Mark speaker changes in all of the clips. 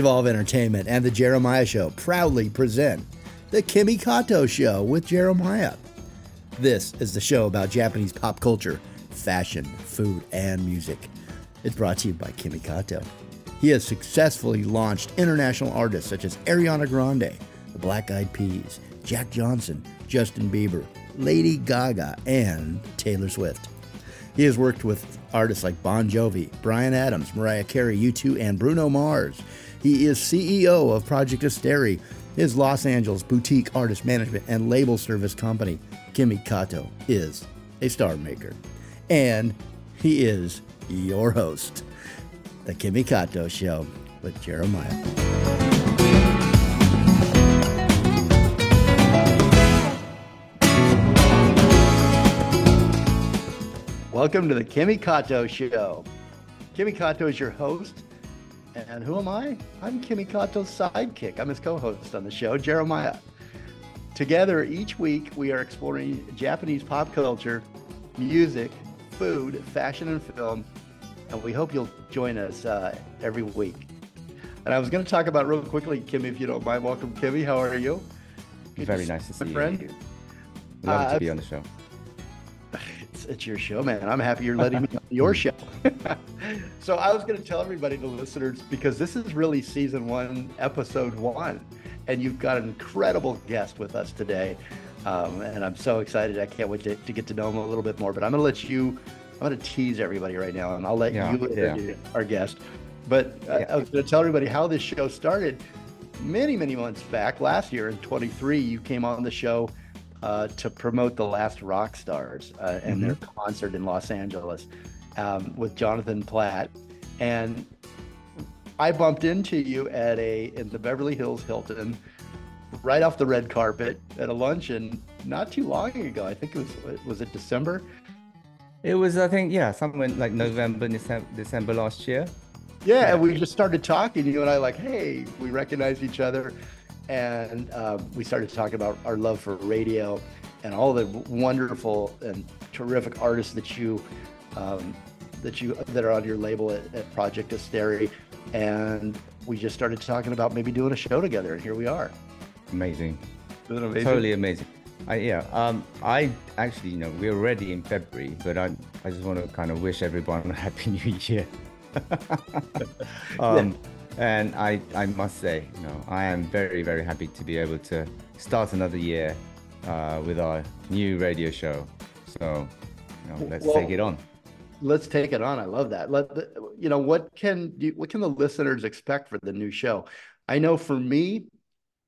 Speaker 1: Evolve Entertainment and The Jeremiah Show proudly present The Kimi Kato Show with Jeremiah. This is the show about Japanese pop culture, fashion, food, and music. It's brought to you by Kimi Kato. He has successfully launched international artists such as Ariana Grande, the Black Eyed Peas, Jack Johnson, Justin Bieber, Lady Gaga, and Taylor Swift. He has worked with artists like Bon Jovi, Bryan Adams, Mariah Carey, U2, and Bruno Mars. He is CEO of Project Asteri, his Los Angeles boutique artist management and label service company. Kimi Kato is a star maker. And he is your host, The Kimi Kato Show with Jeremiah. Welcome to the Kimi Kato Show. Kimi Kato is your host. And who am I? I'm Kimi Kato's sidekick. I'm his co host on the show, Jeremiah. Together, each week, we are exploring Japanese pop culture, music, food, fashion, and film. And we hope you'll join us uh, every week. And I was going to talk about real quickly, Kimi, if you don't mind. Welcome, Kimi. How are you?
Speaker 2: Good Very nice to see
Speaker 1: friend.
Speaker 2: you. Love uh, to be on the show.
Speaker 1: It's, it's your show, man. I'm happy you're letting me on your show. so I was going to tell everybody, the listeners, because this is really season one, episode one, and you've got an incredible guest with us today. Um, and I'm so excited. I can't wait to, to, get to know him a little bit more. But I'm going to let you, I'm going to tease everybody right now, and I'll let yeah, you yeah. our guest. But uh, yeah. I was going to tell everybody how this show started. Many, many months back, last year in 23, you came on the show uh, to promote the last rock stars uh, and mm-hmm. their concert in Los Angeles um, with Jonathan Platt. And I bumped into you at a in the Beverly Hills Hilton, right off the red carpet at a luncheon not too long ago. I think it was was it December.
Speaker 2: It was, I think, yeah, somewhere like November, December, last year.
Speaker 1: Yeah, yeah, and we just started talking. You and I, like, hey, we recognize each other and uh, we started talking about our love for radio and all the wonderful and terrific artists that you um, that you that are on your label at, at Project Asteri, and we just started talking about maybe doing a show together, and here we are.
Speaker 2: Amazing, amazing? totally amazing. I, yeah, um, I actually, you know, we're already in February, but I, I just want to kind of wish everyone a happy new year. um, yeah and I, I must say, you know, I am very, very happy to be able to start another year uh, with our new radio show. So, you know, let's well, take it on.
Speaker 1: Let's take it on. I love that. Let the, you know what can you, what can the listeners expect for the new show? I know for me,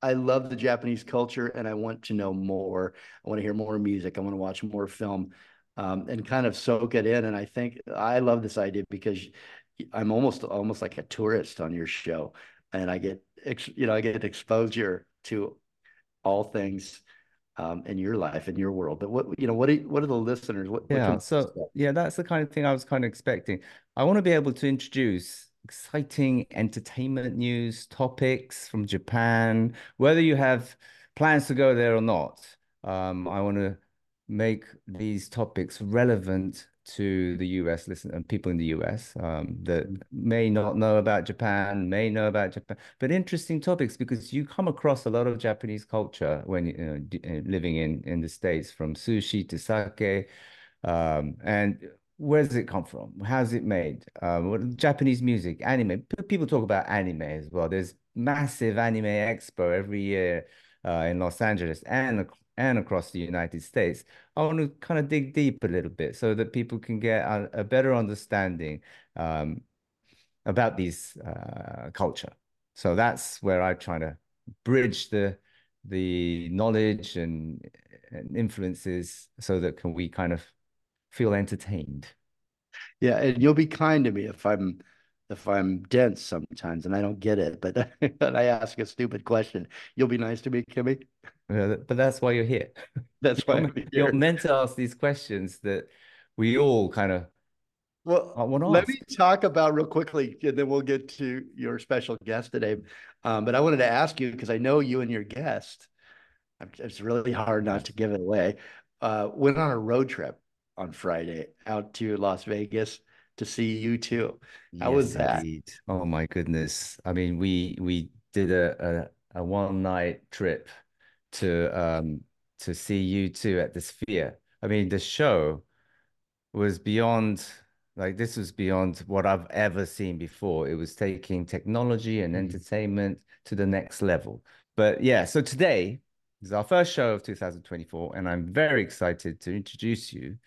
Speaker 1: I love the Japanese culture and I want to know more. I want to hear more music. I want to watch more film um, and kind of soak it in. And I think I love this idea because I'm almost almost like a tourist on your show, and I get you know I get exposure to all things um, in your life in your world. But what you know, what are, what are the listeners? What,
Speaker 2: yeah, what so yeah, that's the kind of thing I was kind of expecting. I want to be able to introduce exciting entertainment news topics from Japan, whether you have plans to go there or not. Um, I want to make these topics relevant to the US listen and people in the US um, that may not know about Japan, may know about Japan, but interesting topics because you come across a lot of Japanese culture when you know uh, living in in the states, from sushi to sake, um, and where does it come from? How's it made? Um, what, Japanese music, anime. People talk about anime as well. There's massive anime expo every year uh, in Los Angeles and and across the United States, I want to kind of dig deep a little bit so that people can get a, a better understanding um, about these uh, culture. So that's where I try to bridge the the knowledge and, and influences so that can we kind of feel entertained.
Speaker 1: Yeah, and you'll be kind to me if I'm if I'm dense sometimes and I don't get it, but I ask a stupid question. You'll be nice to me, Kimi.
Speaker 2: Yeah, but that's why you're here.
Speaker 1: That's why
Speaker 2: you're, you're meant to ask these questions that we all kind of
Speaker 1: well, let me talk about real quickly, and then we'll get to your special guest today. Um, but I wanted to ask you because I know you and your guest. It's really hard not to give it away. Uh, went on a road trip on Friday out to Las Vegas to see U2. How yes, was that? Indeed.
Speaker 2: Oh my goodness. I mean, we we did a a, a one night trip to um to see U2 at the Sphere. I mean, the show was beyond like this was beyond what I've ever seen before. It was taking technology and mm-hmm. entertainment to the next level. But yeah, so today is our first show of 2024, and I'm very excited to introduce you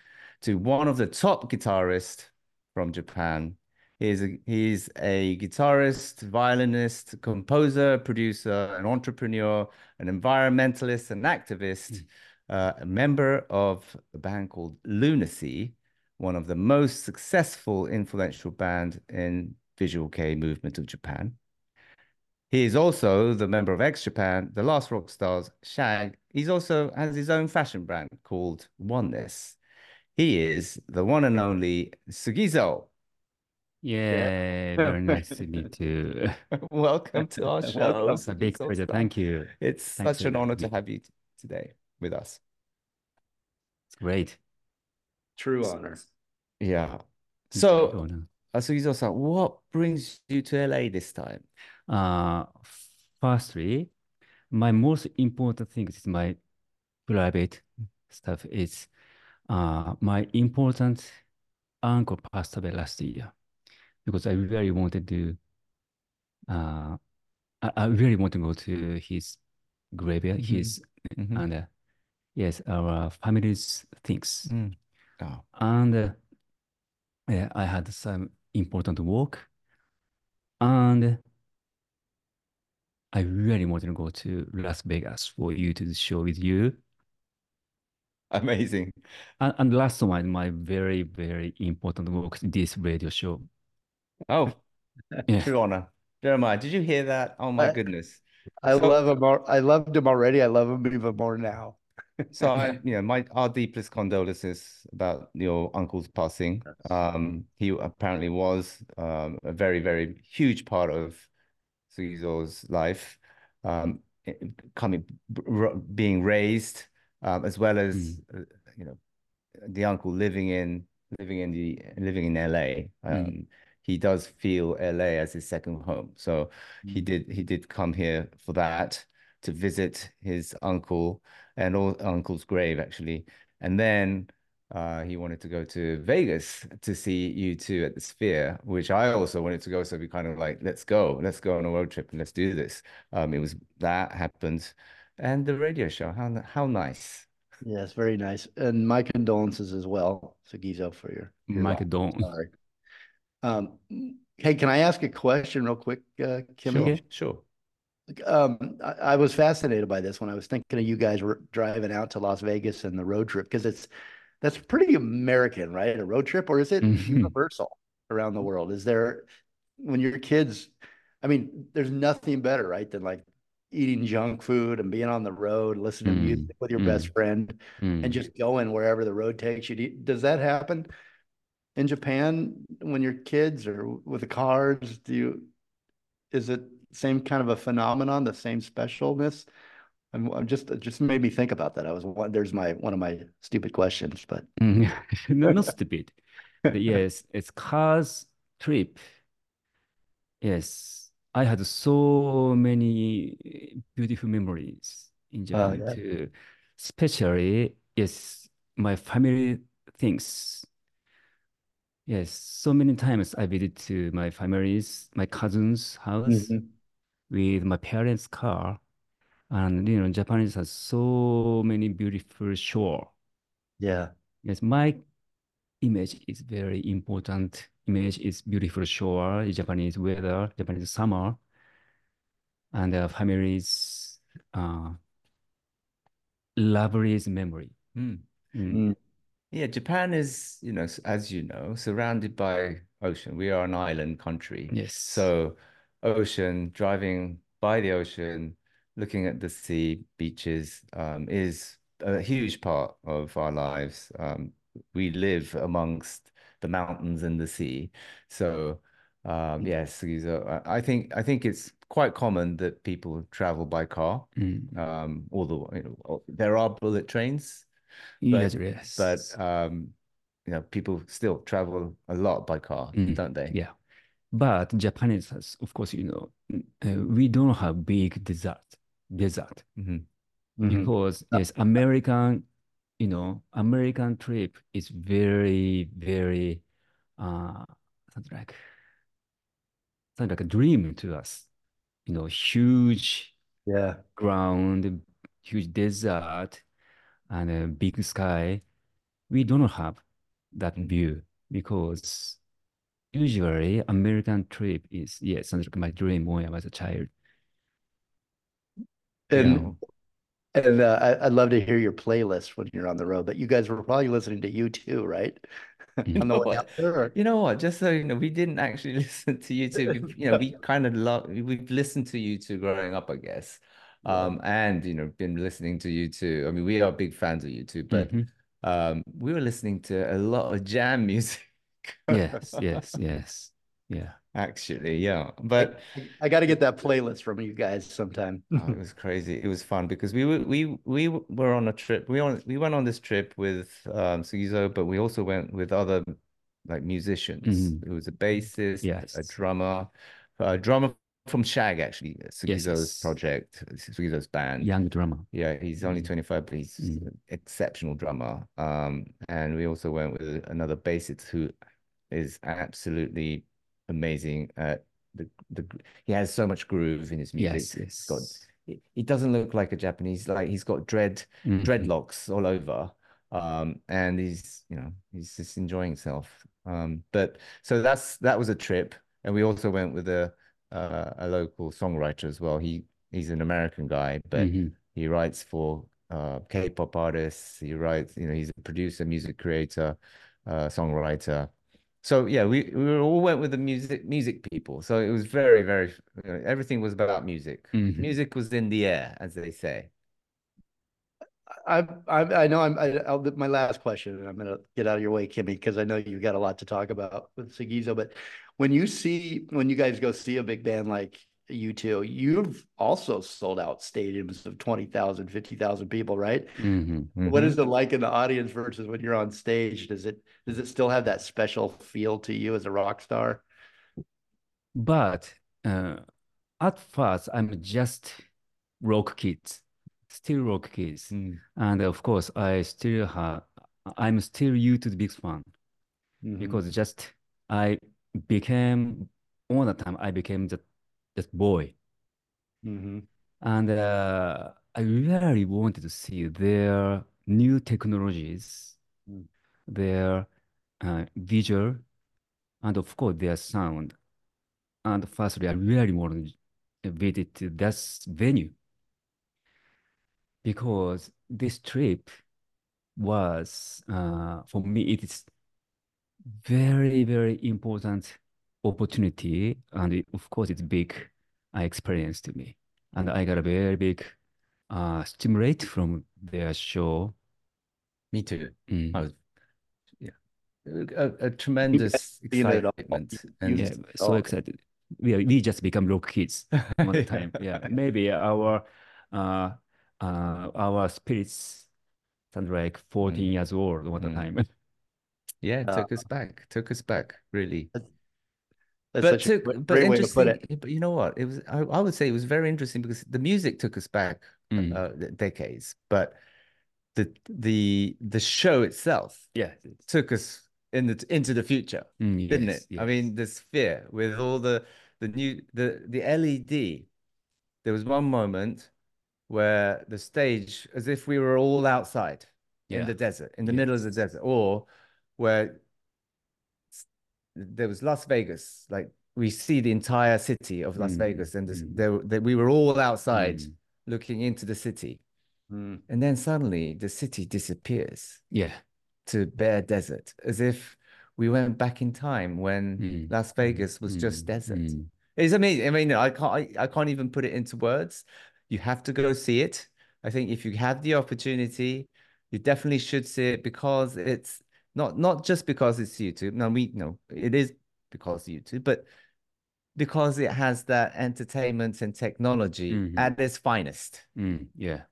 Speaker 2: to one of the top guitarists from Japan. He's a, he's a guitarist, violinist, composer, producer, an entrepreneur, an environmentalist, an activist, mm. uh, a member of a band called Luna Sea, one of the most successful, influential band in visual kei movement of Japan. He is also the member of X Japan, the last rock stars, Shag. He's also has his own fashion brand called Oneness. He is the one and only Sugizo.
Speaker 3: Yeah, very nice to meet you.
Speaker 2: Welcome to our show.
Speaker 3: It's a big pleasure. Thank you.
Speaker 2: It's Thanks such an honor to have you today with us.
Speaker 3: It's great.
Speaker 1: True honor.
Speaker 2: Yeah. So, Sugizo-san, what brings you to LA this time?
Speaker 3: Uh, firstly, my most important thing is my private stuff It's uh, my important uncle passed away last year because I really wanted to uh, I, I really want to go to his graveyard, mm-hmm. his mm-hmm. and uh, yes, our family's things. Mm. Oh. And uh, yeah, I had some important work and I really wanted to go to Las Vegas for U2 show with you.
Speaker 2: Amazing.
Speaker 3: And, and last one, my very, very important work, this radio show.
Speaker 2: Oh, yeah. true honor. Jeremiah, did you hear that? Oh my I, goodness.
Speaker 1: I so, love him. I loved him already. I love him even more now.
Speaker 2: so I, you know, my our deepest condolences about your uncle's passing. Um, he apparently was um, a very, very huge part of Sugizo's life, um, coming, being raised, um, as well as mm. you know, the uncle living in living in the living in LA. Um, mm. He does feel LA as his second home, so mm. he did he did come here for that to visit his uncle and all uncle's grave actually, and then uh, he wanted to go to Vegas to see U2 at the Sphere, which I also wanted to go. So we kind of like, let's go, let's go on a road trip and let's do this. Um, it was that happened, and the radio show. How how nice.
Speaker 1: Yes, very nice. And my condolences as well, Sugizo, for your, your
Speaker 3: my condolences.
Speaker 1: Um, hey, can I ask a question real quick, uh, Kim?
Speaker 2: Sure. sure.
Speaker 1: Um, I, I was fascinated by this when I was thinking of you guys were driving out to Las Vegas and the road trip because it's that's pretty American, right? A road trip, or is it mm-hmm. universal around the world? Is there when your kids? I mean, there's nothing better, right, than like eating junk food and being on the road, listening mm. to music with your mm. best friend, mm. and just going wherever the road takes you. Does that happen in Japan when your kids or with the cars? Do you? Is it same kind of a phenomenon, the same specialness? I'm, I'm just just made me think about that. I was one. There's my one of my stupid questions, but mm-hmm.
Speaker 3: no, not stupid. But yes, it's cars trip. Yes, I had so many beautiful memories in oh, Japan yeah. too. Especially, yes, my family things. Yes, so many times I visit to my family's, my cousin's house mm-hmm. with my parents' car and you know Japanese has so many beautiful shore.
Speaker 1: Yeah.
Speaker 3: Yes, my image is very important. Image is beautiful shore, Japanese weather, Japanese summer, and uh, families uh, lovely memory.
Speaker 2: Mm. Mm. Yeah, Japan is, you know, as you know, surrounded by ocean. We are an island country.
Speaker 3: Yes.
Speaker 2: So ocean, driving by the ocean, looking at the sea, beaches, um, is a huge part of our lives. Um, we live amongst the mountains and the sea, so um, mm. yes, I think I think it's quite common that people travel by car. Mm. Um, although you know, there are bullet trains,
Speaker 3: but, yes, yes.
Speaker 2: but um, you know, people still travel a lot by car,
Speaker 3: Mm,
Speaker 2: don't they?
Speaker 3: Yeah. But Japanese, has- of course, you know, uh, we don't have big desert, desert
Speaker 2: Mhm.
Speaker 1: Mhm.
Speaker 3: because yes, American, you know, American trip is very, very, uh, something like, something like a dream to us. You know, huge
Speaker 1: Yeah.
Speaker 3: ground, huge desert, and a big sky. We don't have that
Speaker 2: Mm.
Speaker 3: view because usually American trip is yes, something like my dream when I was a child.
Speaker 1: And
Speaker 2: Yeah.
Speaker 1: and uh, I, I'd love to hear your playlist when you're on the road. But you guys were probably listening to you too, right? The
Speaker 2: know what?
Speaker 1: out there. or-
Speaker 2: You know what? Just so you know, we didn't actually listen to U2. You know, we kind of love we've listened to U2 growing up, I guess.
Speaker 1: Yeah.
Speaker 2: Um, and you know, been listening to U2. I mean, we are big fans of U2, but
Speaker 3: Mhm.
Speaker 2: um, we were listening to a lot of jam music.
Speaker 3: Yes, yes, yes. Yeah.
Speaker 2: Actually, yeah. But
Speaker 1: I, I got to get that playlist from you guys sometime.
Speaker 2: Oh, it was crazy. It was fun because we were we we were on a trip. We on we went on this trip with um Sugizo, but we also went with other like musicians.
Speaker 3: Mhm.
Speaker 2: It was a bassist, yes. a
Speaker 3: Yes.
Speaker 2: drummer, a drummer from Shag actually, Sugizo's
Speaker 3: yes.
Speaker 2: project, Sugizo's band.
Speaker 3: Young drummer.
Speaker 2: Yeah, he's only
Speaker 3: Mhm.
Speaker 2: 25, but he's an exceptional drummer. Um, and we also went with another bassist who is absolutely amazing at the the he has so much groove in his music.
Speaker 3: Yes,
Speaker 2: He's got
Speaker 3: yes.
Speaker 2: he, doesn't look like a Japanese, like he's got dread
Speaker 3: Mhm.
Speaker 2: dreadlocks all over. Um, and he's, you know, he's just enjoying himself. Um, but so that's that was a trip. And we also went with a uh, a local songwriter as well. He he's an American guy, but
Speaker 3: Mhm.
Speaker 2: he writes for uh, K-pop artists. He writes, you know, he's a producer, music creator, uh, songwriter. So yeah, we, we all went with the music music people. So it was very, very you know, everything was about music.
Speaker 3: Mhm.
Speaker 2: Music was in the air, as they say.
Speaker 1: I, I I know I'm I, I'll, my last question, and I'm gonna get out of your way, Kimi, because I know you've got a lot to talk about with Sugizo. But when you see when you guys go see a big band like U2, you've also sold out stadiums of 20,000, 50,000 people, right?
Speaker 3: Mhm.
Speaker 1: What
Speaker 2: Mhm.
Speaker 1: is it like in the audience versus when you're on stage? Does it does it still have that special feel to you as a rock star?
Speaker 3: But uh, at first, I'm just rock kids, still rock kids.
Speaker 2: Mm.
Speaker 3: And of course, I still have, I'm still U2 the big fan
Speaker 1: Mhm.
Speaker 3: because just I became, all the time, I became just, just boy.
Speaker 1: Mhm.
Speaker 3: And uh, I really wanted to see their new technologies,
Speaker 1: Mm.
Speaker 3: their uh, visual, and of course their sound. And firstly, I really wanted to visit this venue because this trip was, uh, for me, it is very, very important opportunity. And it- of course, it's big uh, experience to me. And I got a very big uh, stimulate from their show.
Speaker 2: Me too.
Speaker 3: Mm.
Speaker 2: I was, yeah, a, a tremendous
Speaker 1: seen
Speaker 2: excitement. And
Speaker 3: Yeah, so
Speaker 1: Oh.
Speaker 3: excited. We are, we just become rock kids one time. Yeah, maybe our uh, uh, our spirits sound like 14 years old one
Speaker 2: Mm.
Speaker 3: time.
Speaker 2: yeah, it
Speaker 1: Uh,
Speaker 2: took us back, took us back, really.
Speaker 1: That's
Speaker 2: but
Speaker 1: such a
Speaker 2: took, but
Speaker 1: great way to put
Speaker 2: interesting.
Speaker 1: it.
Speaker 2: But you know what? It was I, I would say it was very interesting because the music took us back
Speaker 3: Mm.
Speaker 2: uh, decades, but the the the show itself
Speaker 3: Yeah.
Speaker 2: took us in the into the future,
Speaker 3: Mm,
Speaker 2: didn't
Speaker 3: yes,
Speaker 2: it? I mean, the sphere with all the the new the the LED. There was one moment where the stage, as if we were all outside in the desert, in the middle of the desert, or where there was Las Vegas, like we see the entire city of Las
Speaker 3: Mm,
Speaker 2: Vegas, and this,
Speaker 3: mm.
Speaker 2: there, there we were all outside
Speaker 3: Mm.
Speaker 2: looking into the city,
Speaker 1: Mm.
Speaker 2: and then suddenly the city disappears
Speaker 3: Yeah.
Speaker 2: to bare desert, as if we went back in time when
Speaker 3: Mm,
Speaker 2: Las Vegas was just
Speaker 3: Mm,
Speaker 2: desert. It's amazing. I mean, I can't I, I can't even put it into words. You have to go see it. I think if you have the opportunity, you definitely should see it because it's not not just because it's U2. No, we know it is because of U2, but because it has that entertainment and technology
Speaker 3: Mhm.
Speaker 2: at its finest.
Speaker 3: Mm, yeah.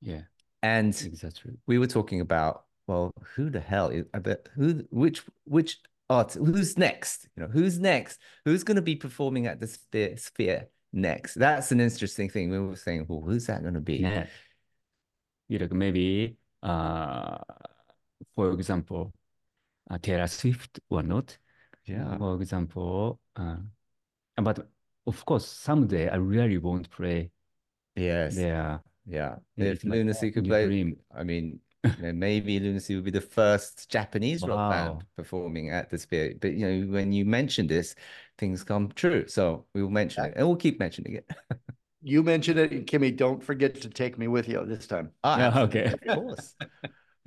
Speaker 3: Yeah.
Speaker 2: And
Speaker 3: Exactly.
Speaker 2: we were talking about well, who the hell is I bet who which which art who's next? You know, who's next? Who's going to be performing at the sphere, sphere next? That's an interesting thing. We were saying, well, who's that going to be?
Speaker 3: Yeah. You know, maybe uh for example uh, Taylor Swift or not.
Speaker 2: Yeah.
Speaker 3: For example, uh, but of course someday I really won't play
Speaker 2: Yes. Yeah.
Speaker 3: Yeah,
Speaker 2: If
Speaker 3: Luna
Speaker 2: Sea could play,
Speaker 3: dream.
Speaker 2: I mean, you know, maybe Luna Sea would be the first Japanese rock band performing at the Sphere. But you know, when you mention this, things come true. So we will mention it, and we'll keep mentioning it.
Speaker 1: You mentioned it, and Kimi. Don't forget to take me with you this time.
Speaker 2: Ah,
Speaker 3: Yeah, okay.
Speaker 2: of course.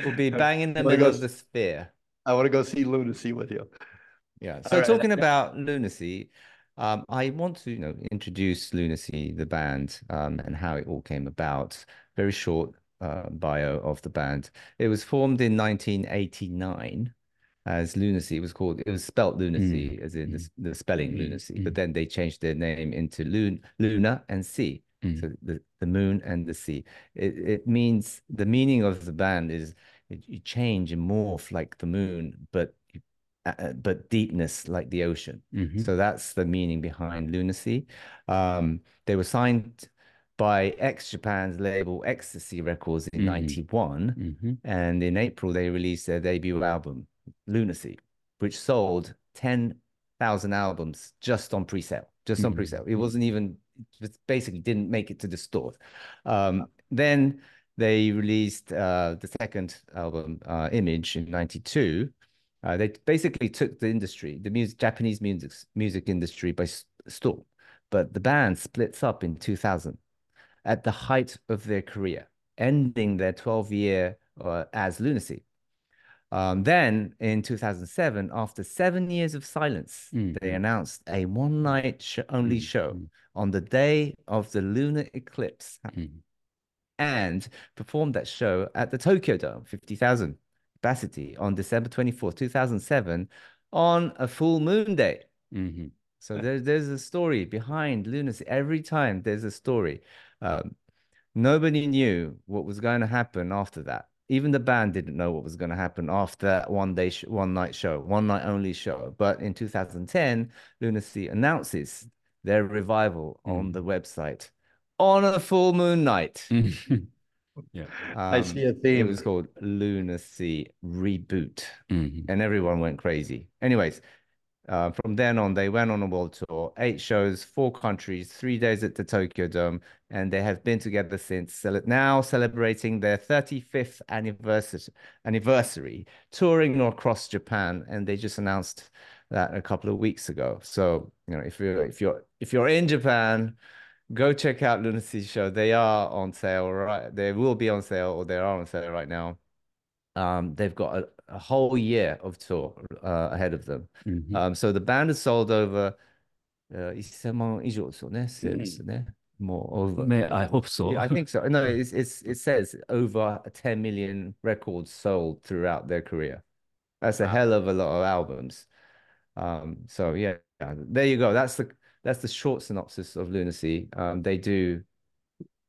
Speaker 2: We'll be banging the middle
Speaker 1: go
Speaker 2: of the Sphere.
Speaker 1: I want to go see Luna Sea with you.
Speaker 2: Yeah. So
Speaker 1: right.
Speaker 2: talking about Luna Sea, um, I want to, you know, introduce Luna Sea, the band, um, and how it all came about. Very short uh, bio of the band. It was formed in 1989 as Lunacy. It was called. It was spelt Lunacy, as in the, the spelling
Speaker 3: Mm,
Speaker 2: Lunacy.
Speaker 3: mm.
Speaker 2: But then they changed their name into Lun Luna and Sea.
Speaker 3: Mm.
Speaker 2: So the, the moon and the sea. It it means the meaning of the band is it, you change and morph like the moon, but uh, uh, but deepness like the ocean.
Speaker 3: Mhm.
Speaker 2: So that's the meaning behind Luna Sea. Um, they were signed by X Japan's label Extasy Records in
Speaker 3: Mhm.
Speaker 2: 91.
Speaker 3: Mhm.
Speaker 2: And in April, they released their debut album, Luna Sea, which sold 10,000 albums just on pre-sale, just on
Speaker 3: Mhm.
Speaker 2: pre-sale. It wasn't even, it basically didn't make it to the stores. Um, then they released uh, the second album, uh, Image, in 92. Uh, they basically took the industry, the music, Japanese music, music industry by storm. But the band splits up in 2000 at the height of their career, ending their 12 year uh, as Luna Sea. Um, then in 2007, after seven years of silence,
Speaker 3: Mm,
Speaker 2: they
Speaker 3: mm.
Speaker 2: announced a one night sh- only
Speaker 3: Mm,
Speaker 2: show
Speaker 3: mm.
Speaker 2: on the day of the lunar eclipse
Speaker 3: Mm.
Speaker 2: and performed that show at the Tokyo Dome, 50,000 capacity on December 24, 2007, on a full moon day.
Speaker 3: Mhm.
Speaker 2: So there's there's a story behind Luna Sea. Every time there's a story. Um, nobody knew what was going to happen after that. Even the band didn't know what was going to happen after that one day, sh- one night show, one night only show. But in 2010, Luna Sea announces their revival on
Speaker 3: Mm.
Speaker 2: the website on a full moon night.
Speaker 3: Yeah.
Speaker 1: I see a
Speaker 2: Um, It was called Luna Sea Reboot
Speaker 3: Mhm.
Speaker 2: and everyone went crazy. Anyways, uh, from then on, they went on a world tour, eight shows, four countries, three days at the Tokyo Dome, and they have been together since now celebrating their 35th anniversary, anniversary touring across Japan and they just announced that a couple of weeks ago. So you know if you're if you're if you're in Japan go check out Luna Sea show. They are on sale right they will be on sale or they are on sale right now. Um, they've got a, a, whole year of tour uh, ahead of them.
Speaker 3: Mm -hmm.
Speaker 2: um, so the band has sold over uh, もう over.
Speaker 3: May I hope so.
Speaker 2: Yeah, I think so. No, it's, it's it says over 10 million records sold throughout their career. That's a hell of a lot of albums. Um, so yeah, yeah, there you go. That's the that's the short synopsis of Luna Sea. Um, they do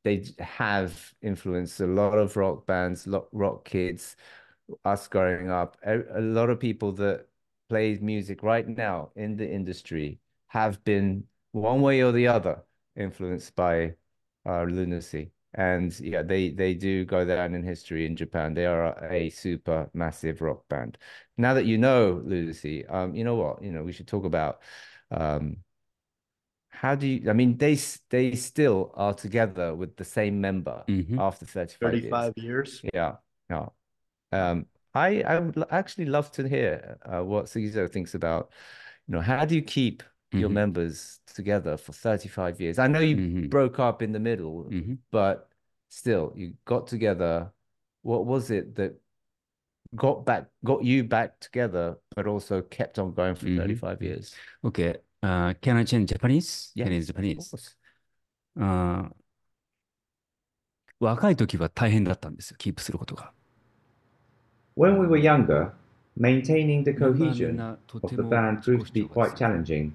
Speaker 2: they have influenced a lot of rock bands, rock kids, us growing up. A, a lot of people that play music right now in the industry have been one way or the other influenced by uh, Luna Sea. And yeah, they they do go down in history in Japan. They are a super massive rock band. Now that you know Luna Sea, um, you know what? You know we should talk about um, how do you? I mean, they they still are together with the same member
Speaker 3: Mhm.
Speaker 2: after 35 years.
Speaker 1: 35 years.
Speaker 2: Yeah, yeah. Um, I I would actually love to hear uh, what Sugizo thinks about, you know, how do you keep mm-hmm.
Speaker 3: your
Speaker 2: members together for 35 years. I know you
Speaker 3: mm-hmm.
Speaker 2: broke up in the middle,
Speaker 3: mm-hmm.
Speaker 2: but still, you got together. What was it that got back, got you back together, but also kept on going for
Speaker 3: mm-hmm.
Speaker 2: 35 years?
Speaker 3: Okay. Uh, can I change Japanese?
Speaker 2: Yeah,
Speaker 3: Can I Japanese?
Speaker 4: Uh, we were younger, maintaining the cohesion of the band proved to be quite challenging.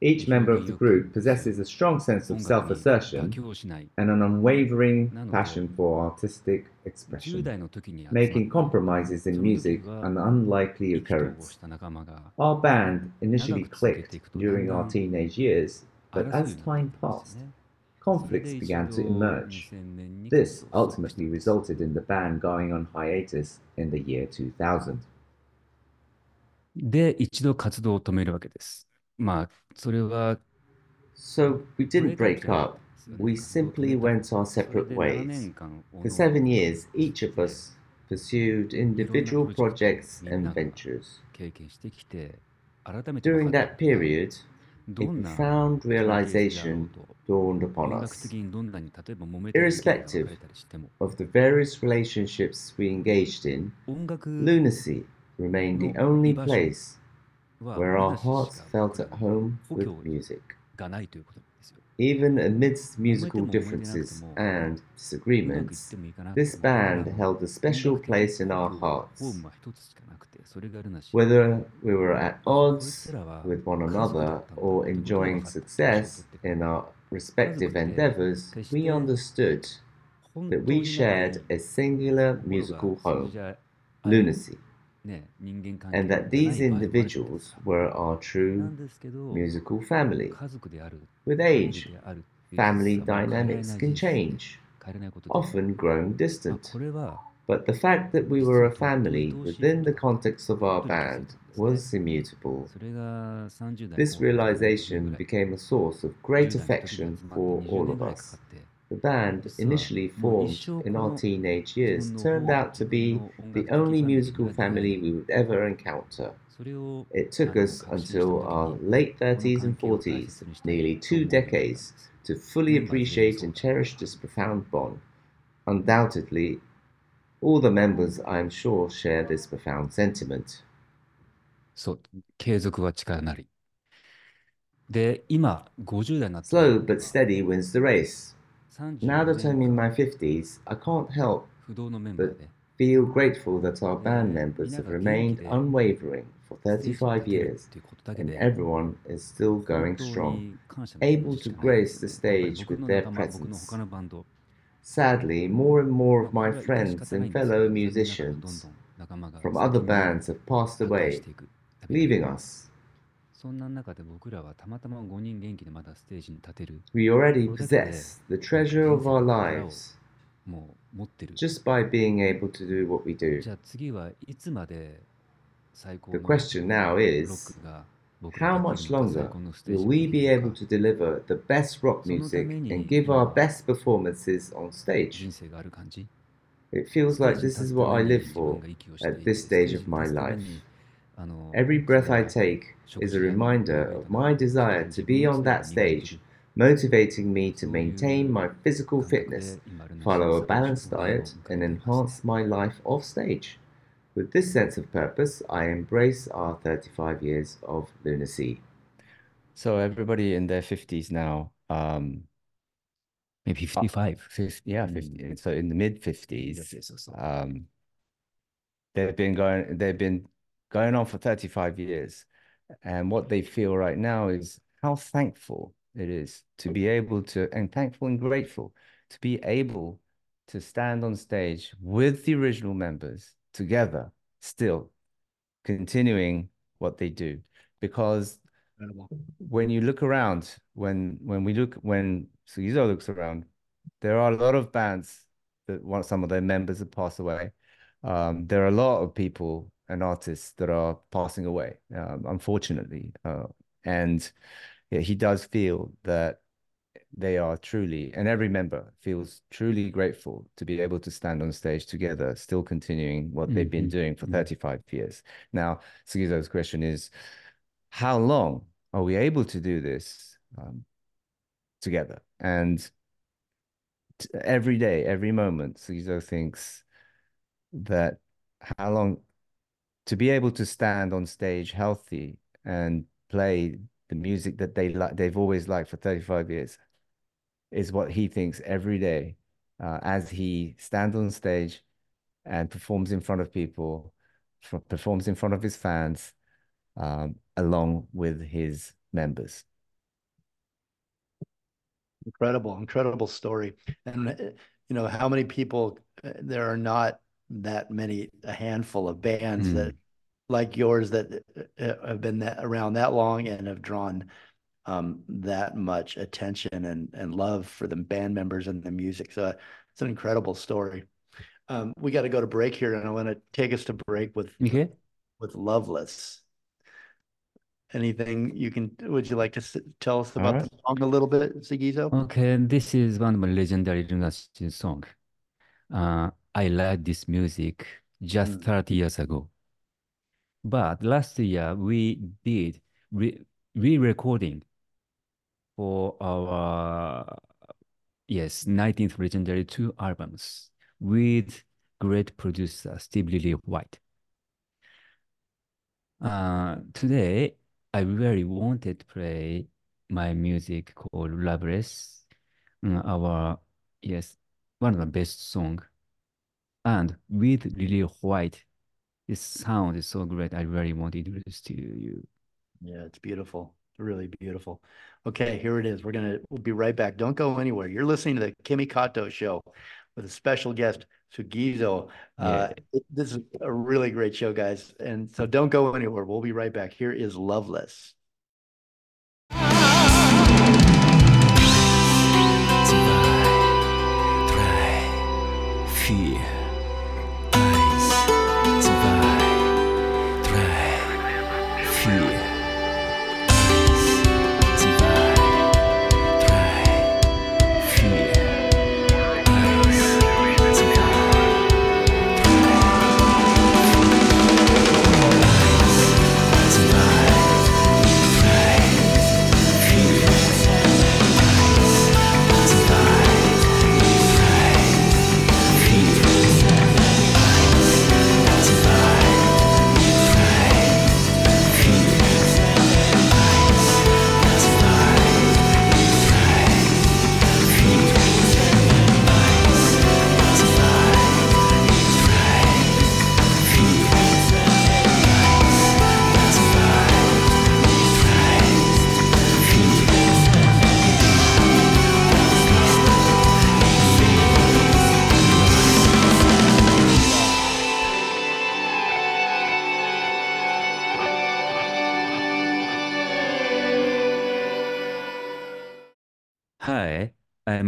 Speaker 4: Each member of the group possesses a strong sense of self assertion and an unwavering passion for artistic expression, making compromises in music an unlikely occurrence. Our band initially clicked during our teenage years, but as time passed, conflicts began to emerge. This ultimately resulted in the band going on hiatus in the year 2000.
Speaker 3: で、一度活動を止めるわけです。
Speaker 4: so we didn't break up. We simply went our separate ways. For seven years, each of us pursued individual projects and ventures. During that period, a profound realization dawned upon us.
Speaker 3: Irrespective
Speaker 4: of the various relationships we engaged in,
Speaker 3: Luna
Speaker 4: Sea remained the only place where our hearts felt at home with music. Even amidst musical differences and disagreements, this band held a special place in our hearts. Whether we were at odds with one another or enjoying success in our respective endeavors, we understood that we shared a singular musical home,
Speaker 3: Luna Sea
Speaker 4: and that these individuals were our true musical family. With age, family dynamics can change, often
Speaker 3: grown
Speaker 4: distant. But the fact that we were a family within the context of our band was immutable. This realization became a source of great affection for all of us.
Speaker 3: かって
Speaker 4: The band, initially formed in our teenage years, turned out to be the only musical family we would ever encounter.
Speaker 3: それを
Speaker 4: It took us until our late 30s and 40s, nearly two decades, to fully appreciate and cherish this profound bond. Undoubtedly, all the members, I am sure, share this profound sentiment.
Speaker 3: そう、継続は力なり。で、今、50代になって、
Speaker 4: Slow but steady wins the race. Now that I'm in my 50s, I can't help
Speaker 3: but
Speaker 4: feel grateful that our band members have remained unwavering for 35 years and everyone is still going strong, able to grace the stage with their presence. Sadly, more and more of my friends and fellow musicians from other bands have passed away, leaving us.
Speaker 3: そんな中で僕らはたまたま5人元気でまだステージに立てる。
Speaker 4: We already possess the treasure of our lives
Speaker 3: もう持ってる。
Speaker 4: just by being able to do what we do.
Speaker 3: じゃあ次はいつまで最高
Speaker 4: The question now is how much longer will we be able to deliver the best rock music and give our best performances on stage?
Speaker 3: 人生がある感じ
Speaker 4: It feels like this is what I live for at this stage of my life. Every breath I take is a reminder of my desire to be on that stage, motivating me to maintain my physical fitness, follow a balanced diet, and enhance my life off stage. With this sense of purpose, I embrace our 35 years of Luna Sea.
Speaker 2: So, everybody in their 50s now, um,
Speaker 3: maybe ah. 55.
Speaker 2: 50, yeah,
Speaker 3: 50.
Speaker 2: Hmm. So, in the mid
Speaker 3: 50s,
Speaker 2: um, they've been going, they've been going on for thirty-five years, and what they feel right now is how thankful it is to be able to, and thankful and grateful to be able to stand on stage with the original members together, still continuing what they do, because when you look around, when when we look when Sugizo looks around, there are a lot of bands that want some of their members have passed away. Um, there are a lot of people and artists that are passing away, um, unfortunately, uh, and yeah, he does feel that they are truly, and every member feels truly grateful to be able to stand on stage together, still continuing what they've been
Speaker 3: Mhm,
Speaker 2: doing for
Speaker 3: mhm.
Speaker 2: 35 years. Now, Sugizo's question is, how long are we able to do this um, together? And t- every day, every moment, Sugizo thinks that how long to be able to stand on stage healthy and play the music that they like, they've always liked for 35 years, is what he thinks every day uh, as he stands on stage and performs in front of people, performs in front of his fans, um, along with his members.
Speaker 1: Incredible, incredible story. And uh, you know, how many people uh, there are not that many, a handful of bands
Speaker 3: Mm.
Speaker 1: that like yours that uh, uh, have been that, around that long and have drawn um, that much attention and and love for the band members and the music. So it's an incredible story. Um, we got to go to break here, and I want to take us to break with
Speaker 3: Okay.
Speaker 1: with Loveless. Anything you can, would you like to s- tell us about
Speaker 2: right.
Speaker 1: the song a little bit, Sugizo?
Speaker 3: Okay, this is one of my legendary Lunatic song. Uh, I like this music just
Speaker 1: Mm.
Speaker 3: 30 years ago. But last year we did re re-recording for our yes 19th legendary two albums with great producer Steve Lillywhite. Uh, today I really wanted to play my music called Loveless, mm, our yes one of the best song, and with Lily White. This sound is so great. I really want to introduce to you.
Speaker 1: Yeah, it's beautiful. Really beautiful. Okay, here it is. We're gonna we'll be right back. Don't go anywhere. You're listening to the Kimi Kato show with a special guest, Sugizo. Uh, it- this is a really great show, guys. And so don't go anywhere. We'll be right back. Here is Loveless.
Speaker 5: Fear, eyes,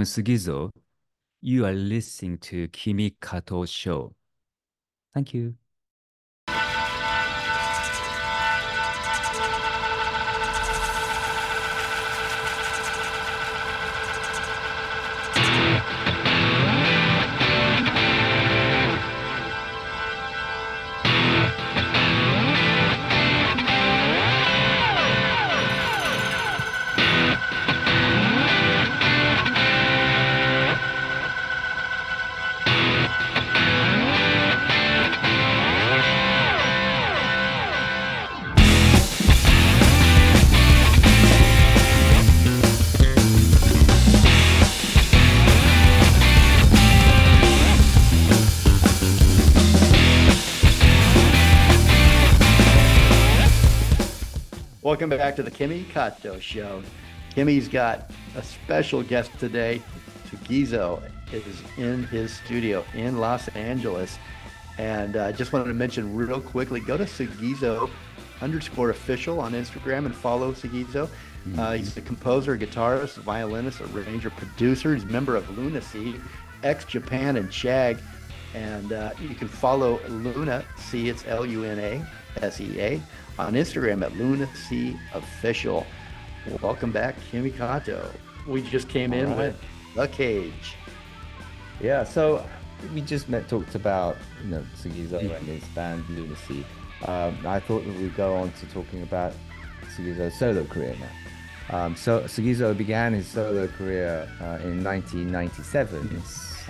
Speaker 3: Sugizo. You are listening to Kimi Kato Show. Thank you.
Speaker 1: Welcome back to the Kimi Kato Show. Kimi's got a special guest today. Sugizo is in his studio in Los Angeles. And I uh, just wanted to mention real quickly go to Sugizo underscore official on Instagram and follow Sugizo. Uh, he's a composer, guitarist, violinist, arranger, producer. He's a member of Lunacy, X Japan, and Shag. And uh, you can follow Luna, C, it's L U N A S E A, on Instagram at Luna Sea Official. Welcome back, Kimi Kato. We just came in
Speaker 2: All right.
Speaker 1: with The Cage.
Speaker 2: Yeah, so we just met, talked about you know Sugizo and his band Luna Sea. Um, I thought that we'd go on to talking about Sugizo's solo career now. Um, so Sugizo began his solo career uh, in 1997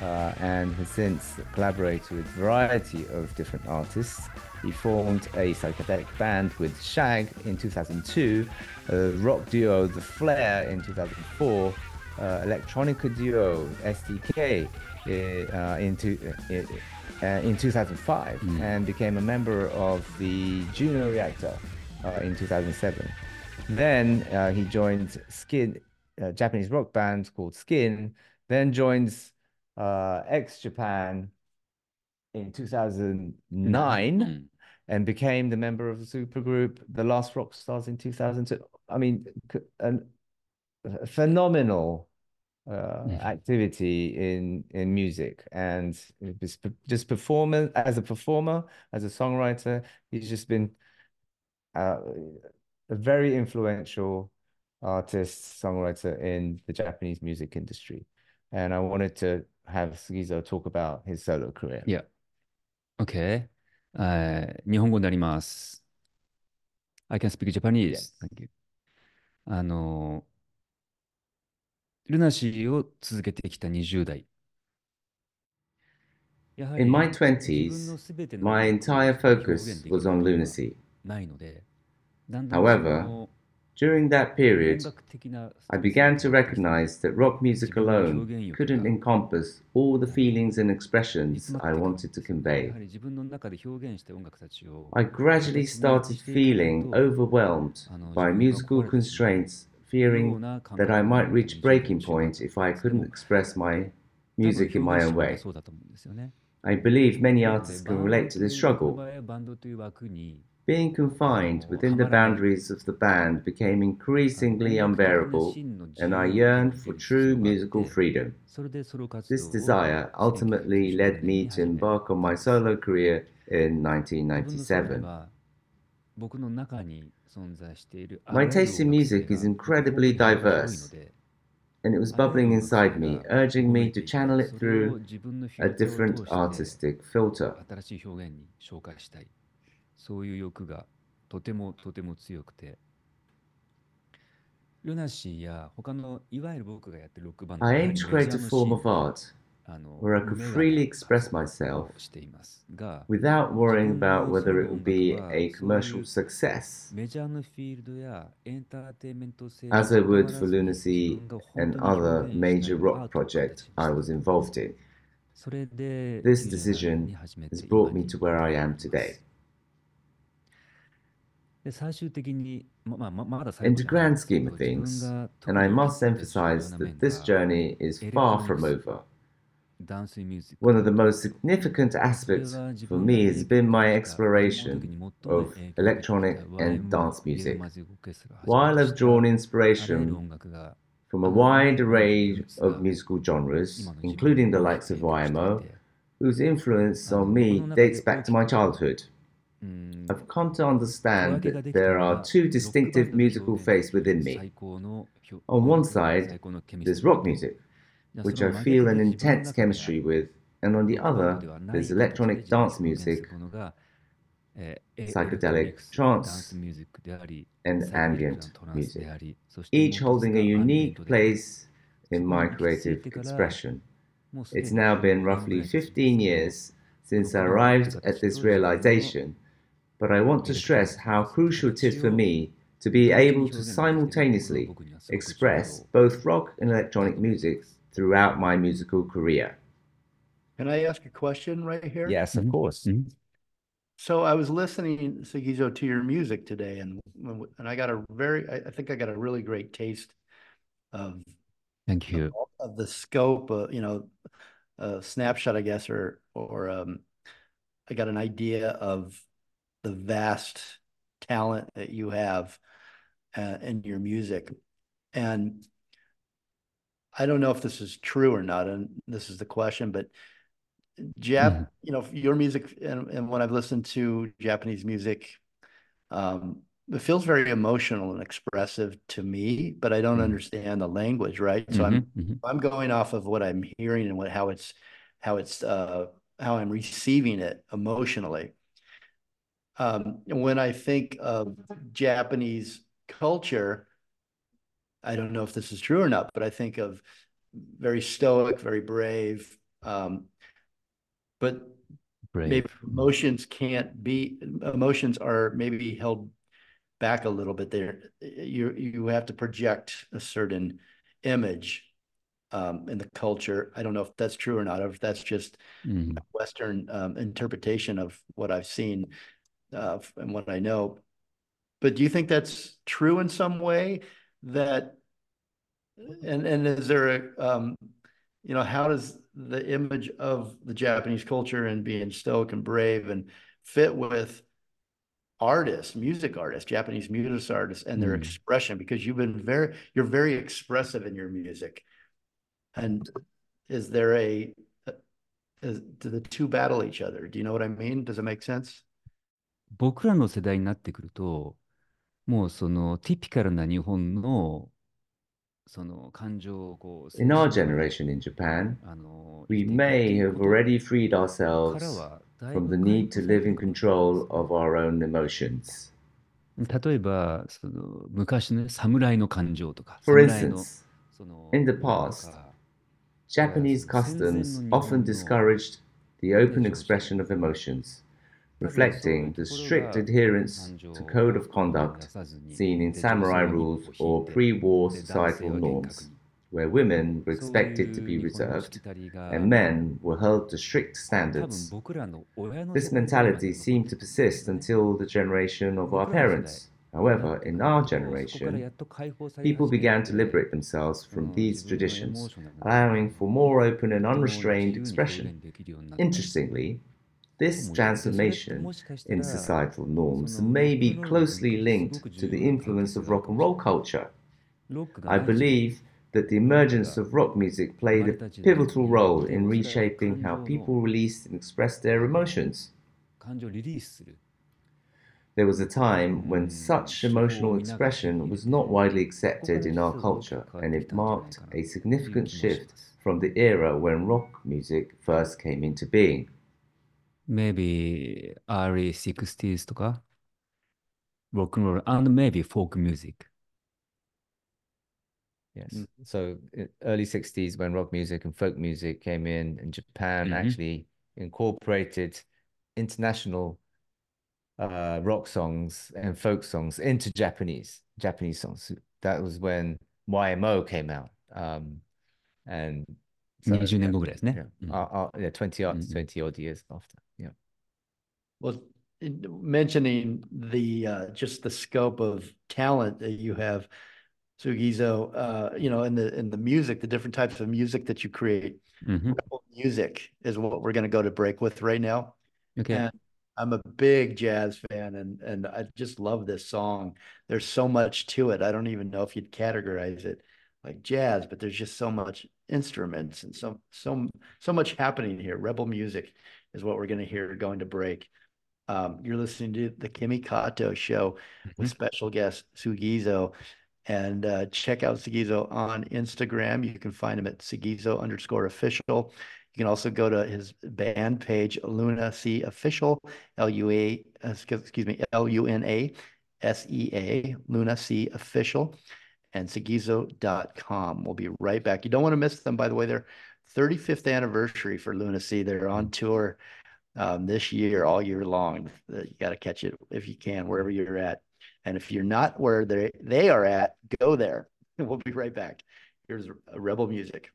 Speaker 2: uh, and has since collaborated with a variety of different artists. He formed a psychedelic band with Shag in 2002, a rock duo The Flare in 2004, uh, electronica duo SDK uh, in, two, uh, uh, in 2005,
Speaker 3: Mm.
Speaker 2: and became a member of the Juno Reactor uh, in 2007. Then uh, he joined Skin, a Japanese rock band called Skin, then joins uh, X Japan in 2009
Speaker 3: うん。
Speaker 2: And became the member of the supergroup The Last Rockstars in 2002. I mean, an, a phenomenal uh,
Speaker 3: Mhm.
Speaker 2: activity in in music and just, performance as a performer, as a songwriter, he's just been uh, a very influential artist, songwriter in the Japanese music industry. And I wanted to have Sugizo talk about his solo career.
Speaker 3: いや、OK。日本語になります。I can speak Japanese. Thank you. あの、ルナシーを続けてきた20代。
Speaker 4: In my 20s, my entire focus was on lunacy. However, During that period, I began to recognize that rock music alone couldn't encompass all the feelings and expressions I wanted to convey. I gradually started feeling overwhelmed by musical constraints, fearing that I might reach breaking point if I couldn't express my music in my own way. I believe many artists can relate to this struggle. Being confined within the boundaries of the band became increasingly unbearable, and I yearned for true musical freedom. This desire ultimately led me to embark on my solo career in 1997. My taste in music is incredibly diverse, and it was bubbling inside me, urging me to channel it through a different artistic filter.
Speaker 3: そういう欲がとてもとても強くて、ルナシーや他のいわゆる僕がやってるロックバンド aim
Speaker 4: to create a form of art where I could freely express myself without worrying about whether it would be a commercial success, as I would for
Speaker 3: Luna Sea
Speaker 4: and other major rock
Speaker 3: projects
Speaker 4: I was involved in. This decision has brought me to where I am today. In the grand scheme of things, and I must emphasize that this journey is far from over. One of the most significant aspects for me has been my exploration of electronic and dance music. While I've drawn inspiration from a wide array of musical genres, including the likes of YMO, whose influence on me dates back to my childhood. I've come to understand that there are two distinctive musical faiths within me. On one side, there's rock music, which I feel an intense chemistry with, and on the other, there's electronic dance music psychedelic trance, and ambient music, each holding a unique place in my creative expression. It's now been roughly 15 years since I arrived at this realization, but I want to stress how crucial it is for me to be able to simultaneously express both rock and electronic music throughout my musical career.
Speaker 1: Can I ask a question right here?
Speaker 2: Yes, of
Speaker 3: Mhm.
Speaker 2: course.
Speaker 3: Mhm.
Speaker 1: So I was listening, Sugizo, to your music today, and and I got a very, I I think I got a really great taste of
Speaker 3: Thank you.
Speaker 1: of the scope, uh, you know, a snapshot, I guess, or or um, I got an idea of the vast talent that you have uh, in your music, and I don't know if this is true or not, and this is the question, but Jap,
Speaker 3: Mhm.
Speaker 1: you know, your music, and, and when I've listened to Japanese music, um, it feels very emotional and expressive to me, but I don't
Speaker 3: Mhm.
Speaker 1: understand the language, right? So I'm
Speaker 3: Mhm, mhm.
Speaker 1: I'm going off of what I'm hearing and what how it's how it's uh how I'm receiving it emotionally. Um, when I think of Japanese culture, I don't know if this is true or not, but I think of very stoic, very brave. Um, but
Speaker 3: Brave.
Speaker 1: maybe emotions can't be emotions are maybe held back a little bit there. You you have to project a certain image um, in the culture. I don't know if that's true or not, or if that's just
Speaker 3: Mhm.
Speaker 1: Western um, interpretation of what I've seen uh, and what I know. But do you think that's true in some way that And and is there a um, you know, how does the image of the Japanese culture and being stoic and brave and fit with artists, music artists, Japanese music artists, and their
Speaker 3: Mm.
Speaker 1: expression? Because you've been very, you're very expressive in your music. And is there a, is, do the two battle each other? Do you know what I mean? Does it make sense?
Speaker 3: 僕らの世代になってくると、もうそのティピカルな日本のその感情をこう
Speaker 4: In our generation in Japan,
Speaker 3: あの
Speaker 4: we may have already freed
Speaker 3: から
Speaker 4: ourselves
Speaker 3: はだい
Speaker 4: from
Speaker 3: ぶ
Speaker 4: the
Speaker 3: 解
Speaker 4: need
Speaker 3: 放
Speaker 4: to
Speaker 3: され
Speaker 4: live
Speaker 3: て
Speaker 4: in control of our own emotions.
Speaker 3: 例えば、その昔のね、侍の感情とか、
Speaker 4: For
Speaker 3: 侍の
Speaker 4: instance,
Speaker 3: その
Speaker 4: in the
Speaker 3: と
Speaker 4: past,
Speaker 3: か
Speaker 4: Japanese customs often discouraged the open expression of emotions, reflecting the strict adherence to code of conduct seen in samurai rules or pre-war societal norms, where women were expected to be reserved and men were held to strict standards. This mentality seemed to persist until the generation of our parents. However, in our generation, people began to liberate themselves from these traditions, allowing for more open and unrestrained expression. Interestingly, this transformation in societal norms may be closely linked to the influence of rock and roll culture. I believe that the emergence of rock music played a pivotal role in reshaping how people release and express their emotions. There was a time when such emotional expression was not widely accepted in our culture, and it marked a significant shift. from the era when rock music first came into being
Speaker 3: maybe early 60s とか、rock and roll and maybe folk music.
Speaker 2: Yes.
Speaker 1: Mm.
Speaker 2: So early 60s when rock music and folk music came in and Japan
Speaker 3: Mhm.
Speaker 2: actually incorporated international uh, rock songs and folk songs into Japanese Japanese songs. That was when YMO came out. Um, and so,
Speaker 3: 20年
Speaker 2: yeah,
Speaker 3: 後ぐらいですね
Speaker 2: yeah,
Speaker 3: うん
Speaker 2: uh, uh, yeah, 20 odd,
Speaker 3: Mhm.
Speaker 2: 20 odd years after. Yeah.
Speaker 1: Well, in- mentioning the uh, just the scope of talent that you have, Sugizo, uh, you know, in the in the music, the different types of music that you create.
Speaker 3: うんうん
Speaker 1: Rebel music is what we're going to go to break with right now.
Speaker 3: Okay.
Speaker 1: And I'm a big jazz fan, and and I just love this song. There's so much to it. I don't even know if you'd categorize it like jazz, but there's just so much instruments and so so so much happening here. Rebel music is what we're going to hear going to break. Um, you're listening to the Kimi Kato show with special guest Sugizo. And uh, check out Sugizo on Instagram. You can find him at Sugizo underscore official. You can also go to his band page, Luna Sea Official, L U A, uh, excuse me, L U N A S E A, Luna Sea Official, and Sugizo.com. We'll be right back. You don't want to miss them, by the way. Their 35th anniversary for Luna Sea. They're on tour um, this year, all year long. Uh, You got to catch it if you can, wherever you're at. And if you're not where they they are at, go there. We'll be right back. Here's Rebel Music.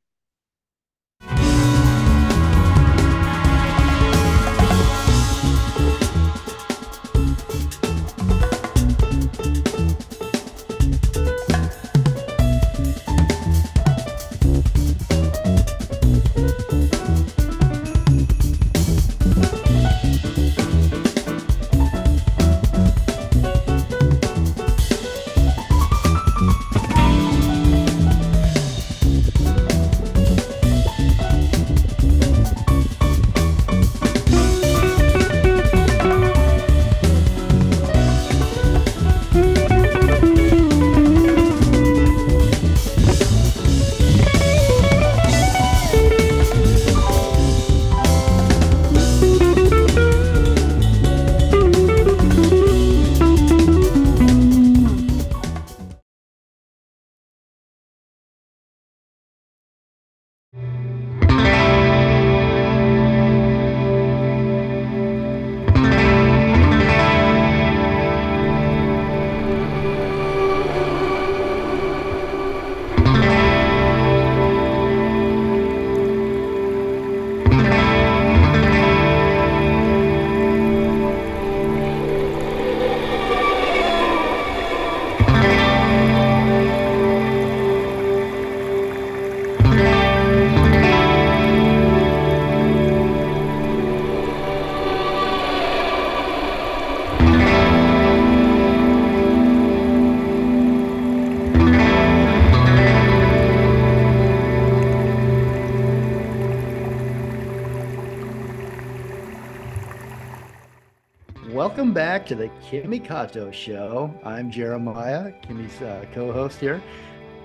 Speaker 1: Welcome back to the Kimi Kato Show. I'm Jeremiah, Kimi's uh, co-host here.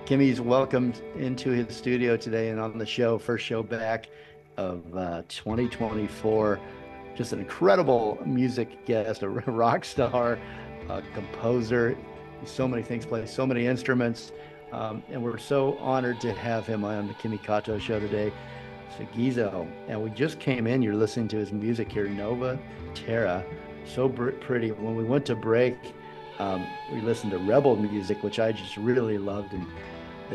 Speaker 1: Kimi's welcomed into his studio today and on the show, first show back of uh, 2024. Just an incredible music guest, a rock star, a composer. So many things, plays so many instruments. Um, and we're so honored to have him on the Kimi Kato show today. Sugizo. And we just came in, you're listening to his music here, Nova Terra. So pretty. When we went to break, um, we listened to Rebel music, which I just really loved. And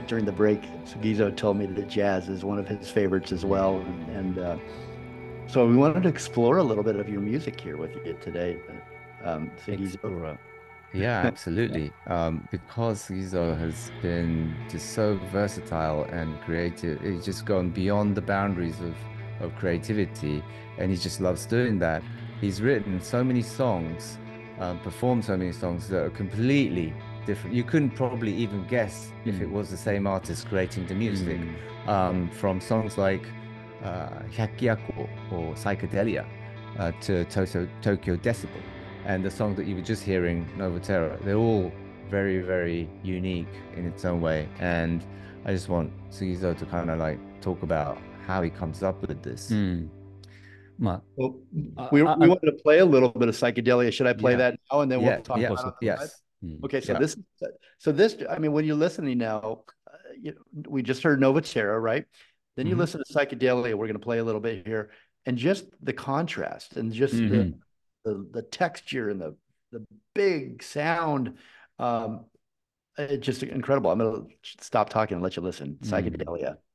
Speaker 1: during the break, Sugizo told me that jazz is one of his favorites as well. And, and uh, so we wanted to explore a little bit of your music here with you today. Um, Sugizo.
Speaker 2: Yeah, absolutely. Um, because Gizo has been just so versatile and creative, he's just gone beyond the boundaries of, of creativity, and he just loves doing that. He's written so many songs, um, performed so many songs that are completely different. You couldn't probably even guess if it
Speaker 3: Mm.
Speaker 2: was the same artist creating the music.
Speaker 3: Mm.
Speaker 2: Um, from songs like uh, Hyakyako or Psychedelia uh, to Tokyo, Tokyo Decibel and the song that you were just hearing, Nova Terra, they're all very, very unique in its own way. And I just want Sugizo to kind of like talk about how he comes up with this.
Speaker 3: うん。
Speaker 1: we, we wanted to play a little bit of psychedelia. Should I play
Speaker 2: yeah.
Speaker 1: that now? And then we'll talk
Speaker 2: yes,
Speaker 1: about it.
Speaker 2: Yes.
Speaker 3: Mm,
Speaker 1: okay. So
Speaker 2: yeah.
Speaker 1: this, so this, I mean, when you're listening now, uh, you we just heard Novaterra, right? Then you
Speaker 3: mm-hmm.
Speaker 1: listen to psychedelia. We're going to play a little bit here, and just the contrast, and just
Speaker 3: mm-hmm.
Speaker 1: the, the, the texture, and the the big sound. Um, it's just incredible. I'm going to stop talking and let you listen. Psychedelia. Mm-hmm.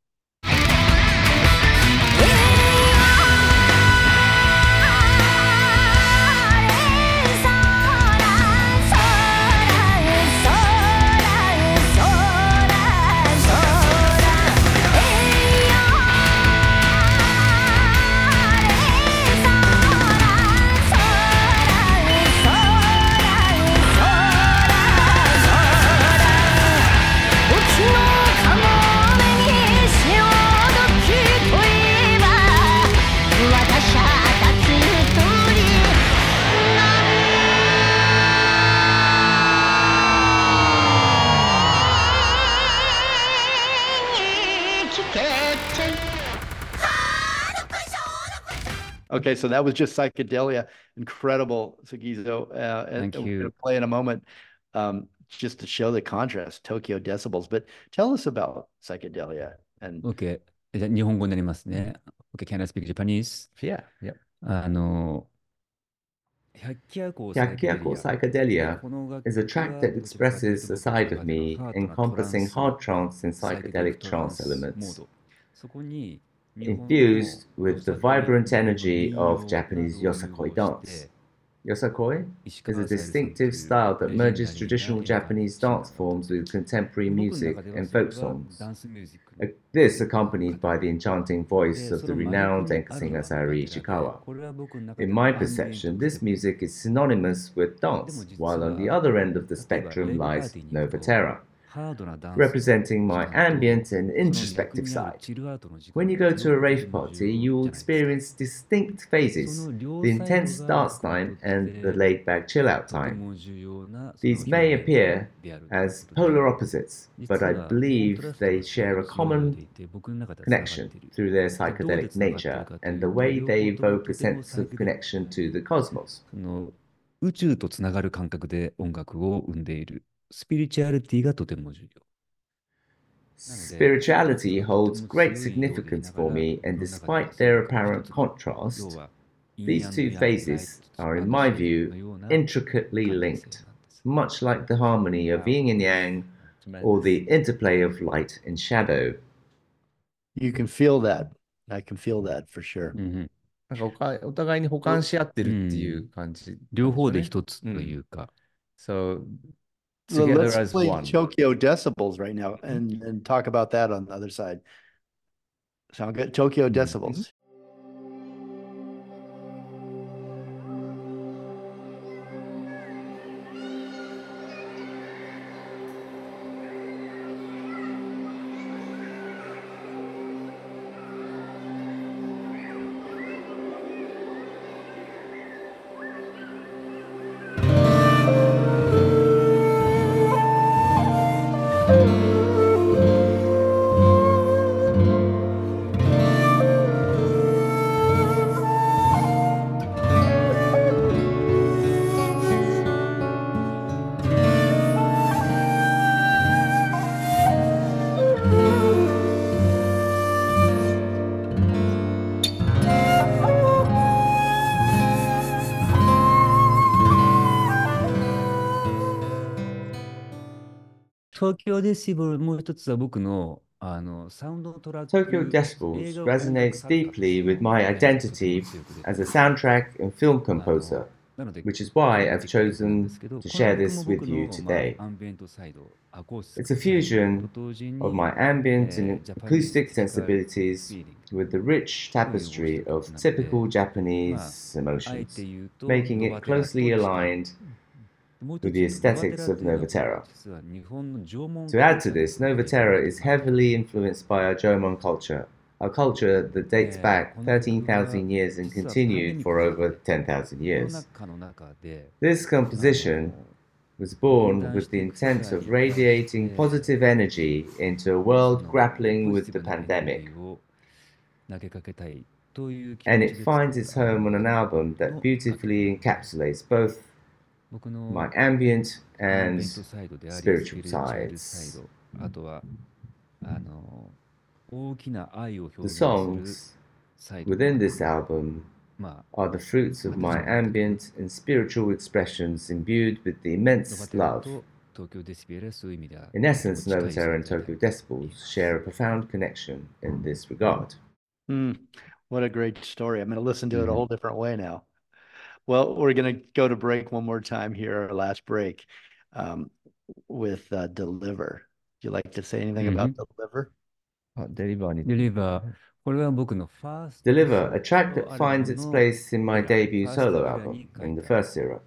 Speaker 1: Okay, so that was just psychedelia. Incredible, Sugizo. Uh, and
Speaker 3: Thank
Speaker 1: and we're
Speaker 3: you.
Speaker 1: going to play in a moment um, just to show the contrast, Tokyo decibels. But tell us about psychedelia. And
Speaker 3: OK。じゃあ、日本語になりますね。OK, can I speak Japanese?
Speaker 2: Yeah, yeah.
Speaker 3: あの、百鬼夜行
Speaker 4: Hyakyako Psychedelia is a track that expresses a side of me encompassing hard trance and psychedelic trance elements, infused with the vibrant energy of Japanese yosakoi dance. Yosakoi is a distinctive style that merges traditional Japanese dance forms with contemporary music and folk songs. Uh, This accompanied by the enchanting voice of the renowned singer Sayuri Ishikawa. In my perception, this music is synonymous with dance, while on the other end of the spectrum lies Nova Terra, representing my ambient and introspective side. When you go to a rave party, you will experience distinct phases the intense dance time and the laid back chill out time. These may appear as polar opposites, but I believe they share a common connection through their psychedelic nature and the way they evoke a sense of connection to the cosmos.
Speaker 3: その宇宙とつながる感覚で音楽を生んでいる スピリチュアリティがとても重要。
Speaker 4: Spirituality holds great significance for me, and despite their apparent contrast, these two phases are, in my view, intricately linked, much like the harmony of yin and yang or the interplay of light and shadow.
Speaker 1: you can feel that. I can feel that for sure.
Speaker 3: うんうん
Speaker 2: なんかおかお互いに補完し合ってるっていう感じ。
Speaker 3: 両方で一つというか、
Speaker 2: So
Speaker 1: So
Speaker 2: together
Speaker 1: let's
Speaker 2: as
Speaker 1: play
Speaker 2: one.
Speaker 1: Tokyo decibels right now mm-hmm. and, and talk about that on the other side. Sound good? Tokyo mm-hmm. decibels.「
Speaker 3: 東京デシボル、もう一つは僕のあのサウンドトラック。
Speaker 4: Tokyo Decibels resonates deeply with my identity as a soundtrack and film composer, which is why I've chosen to share this with you today. It's a fusion of my ambient and acoustic sensibilities with the rich tapestry of typical Japanese emotions, making it closely aligned to the aesthetics of Novaterra. To add to this, Novaterra is heavily influenced by our Jomon culture, a culture that dates back 13,000 years and continued for over 10,000 years. This composition was born with the intent of radiating positive energy into a world grappling with the pandemic. And it finds its home on an album that beautifully encapsulates both my ambient and spiritual sides. The songs within this album are the fruits of my ambient and spiritual expressions imbued with the immense love. In essence,
Speaker 3: Nova
Speaker 4: Terra and Tokyo Decibels share a profound connection in this regard.
Speaker 1: Mm, what a great story. I'm going to listen to it a
Speaker 3: mm-hmm.
Speaker 1: whole different way now. Well, we're going to go to break one more time here, our last break um, with uh, Deliver. Do you like to say anything
Speaker 3: mm -hmm. about mm-hmm. Deliver? Uh, deliver. Deliver.
Speaker 4: Deliver, a track that finds its place in my debut solo album, in the first era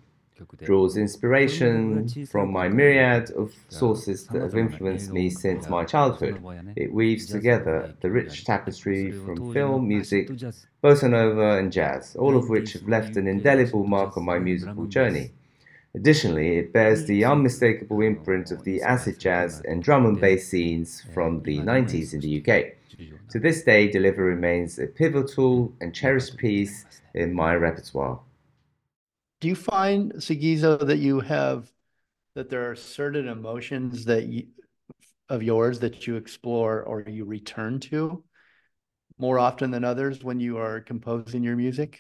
Speaker 4: draws inspiration from my myriad of sources that have influenced me since my childhood. It weaves together the rich tapestry from film, music, bossa nova, and jazz, all of which have left an indelible mark on my musical journey. Additionally, it bears the unmistakable imprint of the acid jazz and drum and bass scenes from the 90s in the UK. To this day, Deliver remains a pivotal and cherished piece in my repertoire
Speaker 1: do you find, Sugizo, that you have, that there are certain emotions that you, of yours that you explore or you return to more often than others when you are composing your music?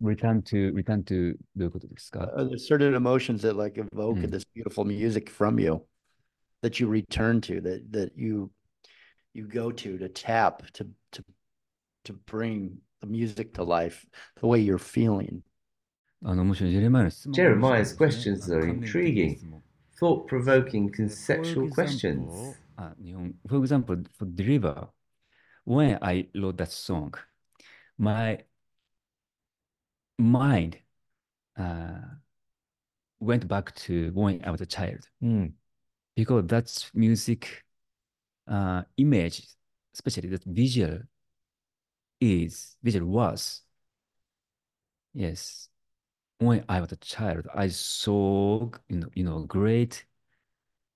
Speaker 3: Return to, return to the
Speaker 1: Are there certain emotions that like evoke
Speaker 3: mm.
Speaker 1: this beautiful music from you that you return to, that, that you, you go to, to tap, to, to, to bring the music to life, the way you're feeling?
Speaker 4: Jeremiah's questions are intriguing, thought provoking conceptual questions.
Speaker 3: For example, for Deliver, when I wrote that song, my mind uh, went back to when I was a child
Speaker 2: mm.
Speaker 3: because that's music uh, image, especially that visual is visual was yes When I was a child, I saw you know you know great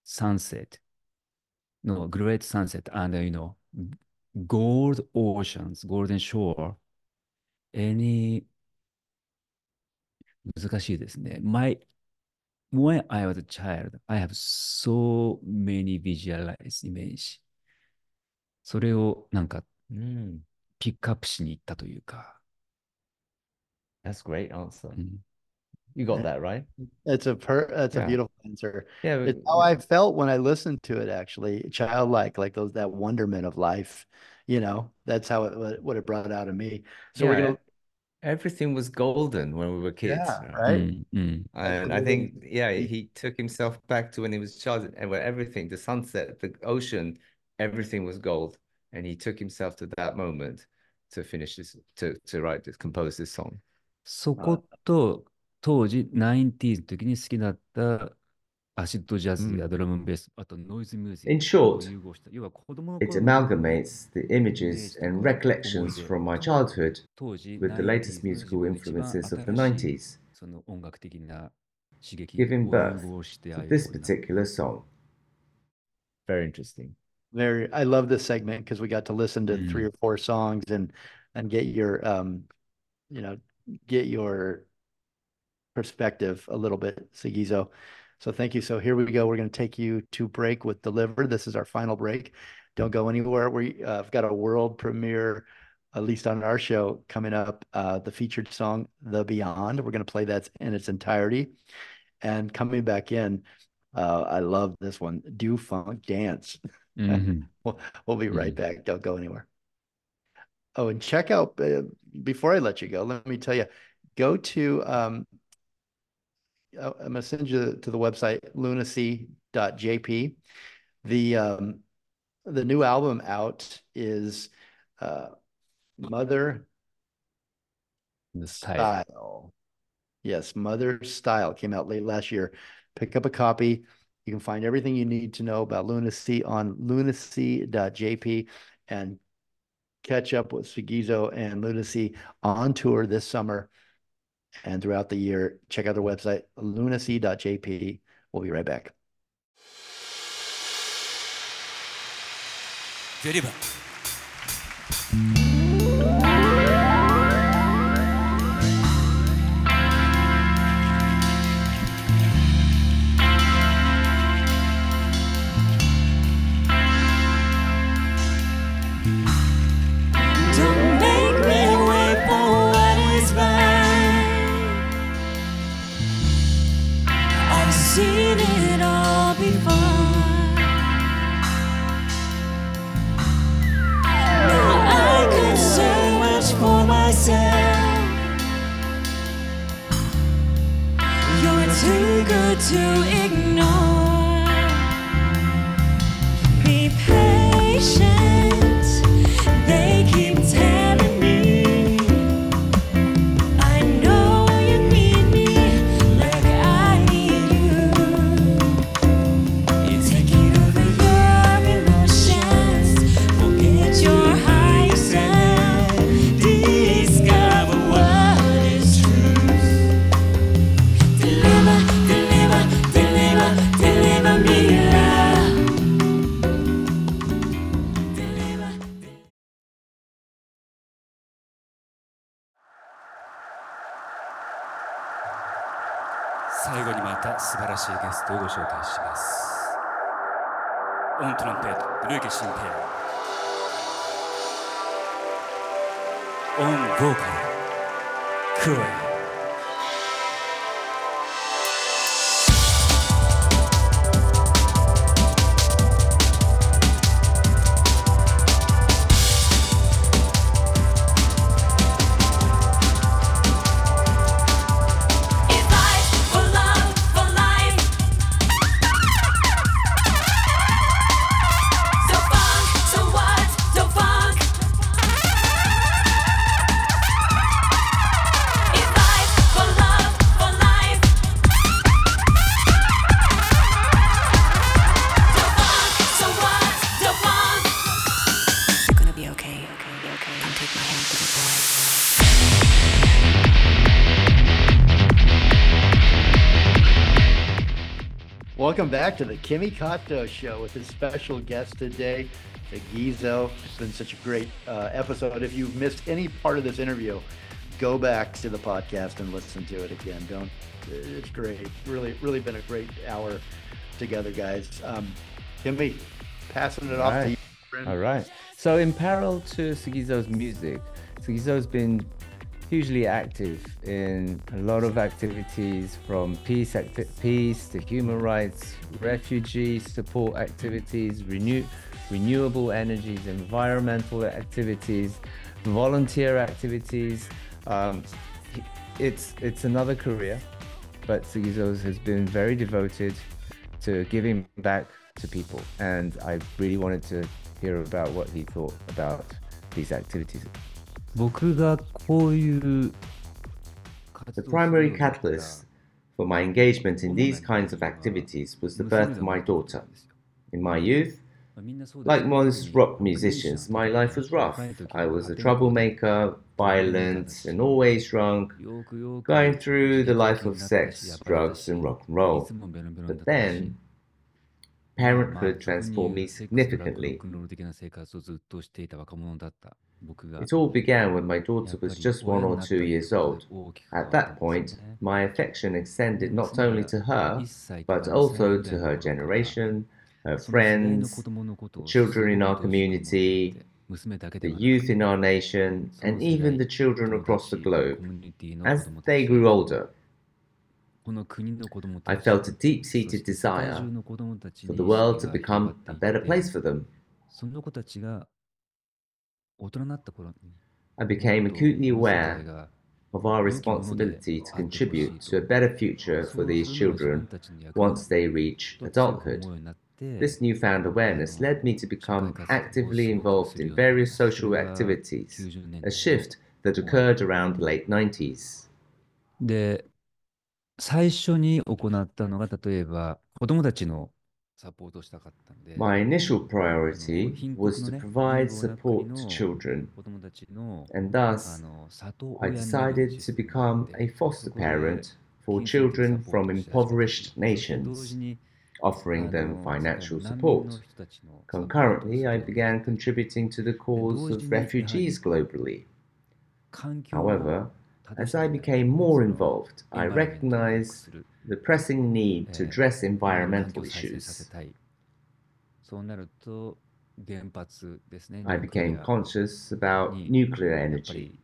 Speaker 3: sunset, no great sunset and you know gold oceans, golden shore. Any 難しいですね。My when I was a child, I have so many visualized image. それをなんか
Speaker 2: うん。
Speaker 3: ピックアップしに行ったというか。
Speaker 2: That's great answer.
Speaker 3: うん
Speaker 2: You got that right?
Speaker 1: It's a per that's a
Speaker 2: Yeah.
Speaker 1: beautiful answer.
Speaker 2: Yeah.
Speaker 1: It's how I felt when I listened to it actually, childlike, like those that wonderment of life. You know, that's how it what what it brought out of me. So we're
Speaker 2: Yeah,
Speaker 1: gonna
Speaker 2: Everything was golden when we were kids.
Speaker 1: yeah,
Speaker 2: right?
Speaker 3: う
Speaker 1: right.
Speaker 3: んうん。
Speaker 2: And I think, yeah, he took himself back to when he was a child and where everything, the sunset, the ocean, everything was gold. And he took himself to that moment to finish this, to, to write this, compose this song.
Speaker 3: そこと 当時 90s の時に好きだったアシッドジャズやドラムベース、あとノイズミュージック
Speaker 4: In short,
Speaker 3: を融合した。要は子供の
Speaker 4: It
Speaker 3: 頃の
Speaker 4: amalgamates the images and recollections from my childhood
Speaker 3: 当時
Speaker 4: with the
Speaker 3: 90s の
Speaker 4: latest
Speaker 3: 自
Speaker 4: musical
Speaker 3: 分の一番
Speaker 4: influences of the
Speaker 3: 新しい
Speaker 4: 90s,
Speaker 3: その音楽的な刺激
Speaker 4: giving
Speaker 3: を
Speaker 4: birth
Speaker 3: 融合してああ
Speaker 4: to
Speaker 3: いう
Speaker 4: this
Speaker 3: ふうな
Speaker 4: particular song.
Speaker 2: Very interesting.
Speaker 1: Very I love this segment because we got to listen to
Speaker 3: Mm.
Speaker 1: three or four songs and and get your um you know get your perspective a little bit, Sugizo. So thank you. So here we go. We're going to take you to break with Deliver. This is our final break. Don't go anywhere. We uh, got a world premiere, at least on our show, coming up. Uh, the featured song, The Beyond. We're going to play that in its entirety. And coming back in, Uh, I love this one. Do funk dance.
Speaker 3: Mhm.
Speaker 1: We'll, we'll be right
Speaker 3: Mhm.
Speaker 1: back. Don't go anywhere. Oh, and check out uh, before I let you go, let me tell you, go to um I'm gonna send you to the website lunasea.jp. The um the new album out is uh Mother
Speaker 3: The style.
Speaker 1: Style. Yes, Mother Style came out late last year. Pick up a copy. You can find everything you need to know about Luna Sea on lunasea.jp and catch up with Sugizo and Luna Sea on tour this summer and throughout the year. Check out their website, lunasea.jp. We'll be right back.
Speaker 5: デリ
Speaker 6: to ignore.
Speaker 5: ア
Speaker 1: to the Kimi Kato Show with his special guest today, the Gizo. It's been such a great uh, episode. If you've missed any part of this interview, go back to the podcast and listen to it again. Don't. It's great. Really, really been a great hour together, guys. Um, Kimi, passing it off to you. friend.
Speaker 2: All right. So in parallel to Sugizo's music, Sugizo's been hugely active in a lot of activities from peace, acti- peace to human rights, refugee support activities, renew- renewable energies, environmental activities, volunteer activities. Um, it's it's another career, but Sugizo's has been very devoted to giving back to people, and I really wanted to hear about what he thought about these activities.
Speaker 3: 僕がこういう
Speaker 4: The primary catalyst for my engagement in these kinds of activities was the birth of my daughter. In my youth, like most rock musicians, my life was rough. I was a troublemaker, violent, and always drunk, going through the life of sex, drugs, and rock and roll. But then, parenthood transformed me significantly. It all began when my daughter was just one or two years old. At that point, my affection extended not only to her, but also to her generation, her friends, children in our community, the youth in our nation, and even the children across the globe. As they grew older, I felt a deep seated desire for the world to become a better place for them. I became acutely aware of our responsibility to contribute to a better future for these children once they reach adulthood. This newfound awareness led me to become actively involved in various social activities, a shift that occurred around the late 90s.
Speaker 3: で、最初に行ったのが、例えば子供たちの サポートをしたかったんで、
Speaker 4: My initial
Speaker 3: あの
Speaker 4: priority
Speaker 3: 貧困
Speaker 4: was
Speaker 3: の
Speaker 4: to
Speaker 3: ね、
Speaker 4: provide
Speaker 3: 貧乏
Speaker 4: support
Speaker 3: な
Speaker 4: to
Speaker 3: 国
Speaker 4: children,
Speaker 3: の子供たちの
Speaker 4: and
Speaker 3: あ
Speaker 4: thus
Speaker 3: の里
Speaker 4: I
Speaker 3: 親に
Speaker 4: decided to become a foster parent for children from impoverished
Speaker 3: 同時
Speaker 4: nations,
Speaker 3: に
Speaker 4: offering
Speaker 3: あ
Speaker 4: them
Speaker 3: の
Speaker 4: financial
Speaker 3: 難民
Speaker 4: support.
Speaker 3: の人たちのサポートを
Speaker 4: Concurrently, I
Speaker 3: して
Speaker 4: began contributing to the cause of refugees globally.
Speaker 3: 環境を
Speaker 4: However,
Speaker 3: 正
Speaker 4: as
Speaker 3: し
Speaker 4: I
Speaker 3: い
Speaker 4: became more
Speaker 3: その
Speaker 4: involved, I
Speaker 3: エンバイロメントを良く
Speaker 4: recognized
Speaker 3: する
Speaker 4: the pressing need to
Speaker 3: eh,
Speaker 4: address environmental issues. I became conscious about nuclear energy,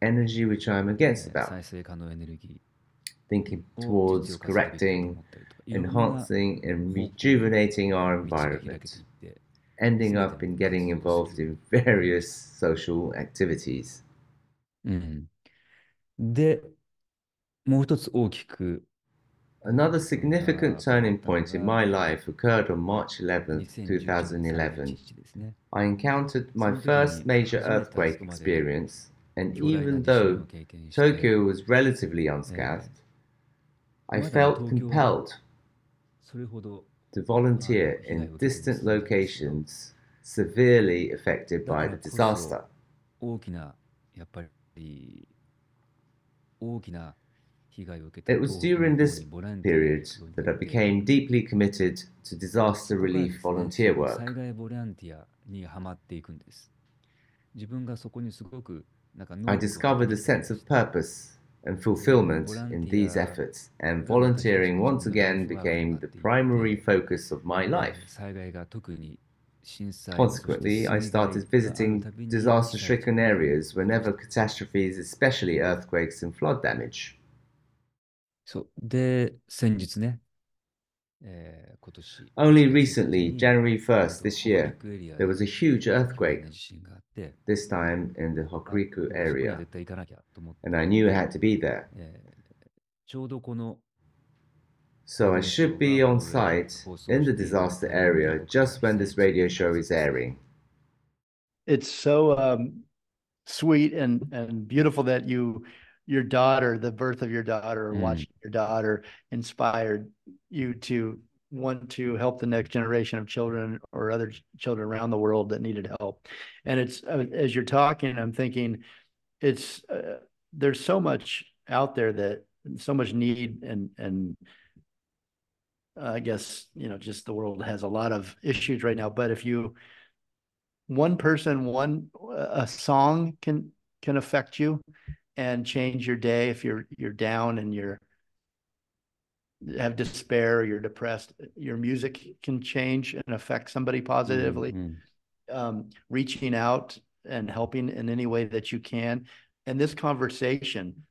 Speaker 4: energy which I'm against about, thinking towards correcting, enhancing, and rejuvenating our environment, ending up in getting involved in various social activities.
Speaker 3: で、もう一つ大きく
Speaker 4: Another significant turning point in my life occurred on March 11th,
Speaker 3: 2019
Speaker 4: 2011.
Speaker 3: 日ですね。
Speaker 4: I encountered my
Speaker 3: その時に
Speaker 4: first major
Speaker 3: 初めてあそこまで
Speaker 4: earthquake experience, and
Speaker 3: 強大な
Speaker 4: even
Speaker 3: 地震
Speaker 4: though
Speaker 3: を経験して
Speaker 4: Tokyo was relatively unscathed, I
Speaker 3: まだ
Speaker 4: felt
Speaker 3: 東京は
Speaker 4: compelled
Speaker 3: それほど
Speaker 4: to volunteer
Speaker 3: あの、被害を
Speaker 4: in
Speaker 3: 受けている
Speaker 4: distant
Speaker 3: そうなんですよ。
Speaker 4: locations severely affected
Speaker 3: だか
Speaker 4: by
Speaker 3: ら
Speaker 4: the
Speaker 3: こそ
Speaker 4: disaster. It was during this period that I became deeply committed to disaster relief volunteer work. I discovered a sense of purpose and fulfillment in these efforts, and volunteering once again became the primary focus of my life. Consequently, I started visiting disaster stricken areas whenever catastrophes, especially earthquakes and flood damage,
Speaker 3: そう。で、先日ね、えー今年。
Speaker 4: Only recently, January 1st
Speaker 3: 北
Speaker 4: this year,
Speaker 3: 陸エリア
Speaker 4: there was a huge
Speaker 3: で
Speaker 4: earthquake,
Speaker 3: 地震があって、
Speaker 4: this time in the
Speaker 3: あ
Speaker 4: Hokuriku
Speaker 3: そこには
Speaker 4: area,
Speaker 3: 絶対行かなきゃと思って、
Speaker 4: and I knew I had to be there.
Speaker 3: えーちょうどこの
Speaker 4: So I should be on site in the disaster area just when this radio show is airing.
Speaker 1: It's so um, sweet and and beautiful that you your daughter, the birth of your daughter, or
Speaker 3: Mm.
Speaker 1: watching your daughter inspired you to want to help the next generation of children or other children around the world that needed help. And it's uh, as you're talking, I'm thinking it's uh, there's so much out there that so much need and and I guess you know just the world has a lot of issues right now. But if you one person, one a song can can affect you and change your day if you're you're down and you're have despair or you're depressed your music can change and affect somebody positively
Speaker 3: mm-hmm.
Speaker 1: um, reaching out and helping in any way that you can and this conversation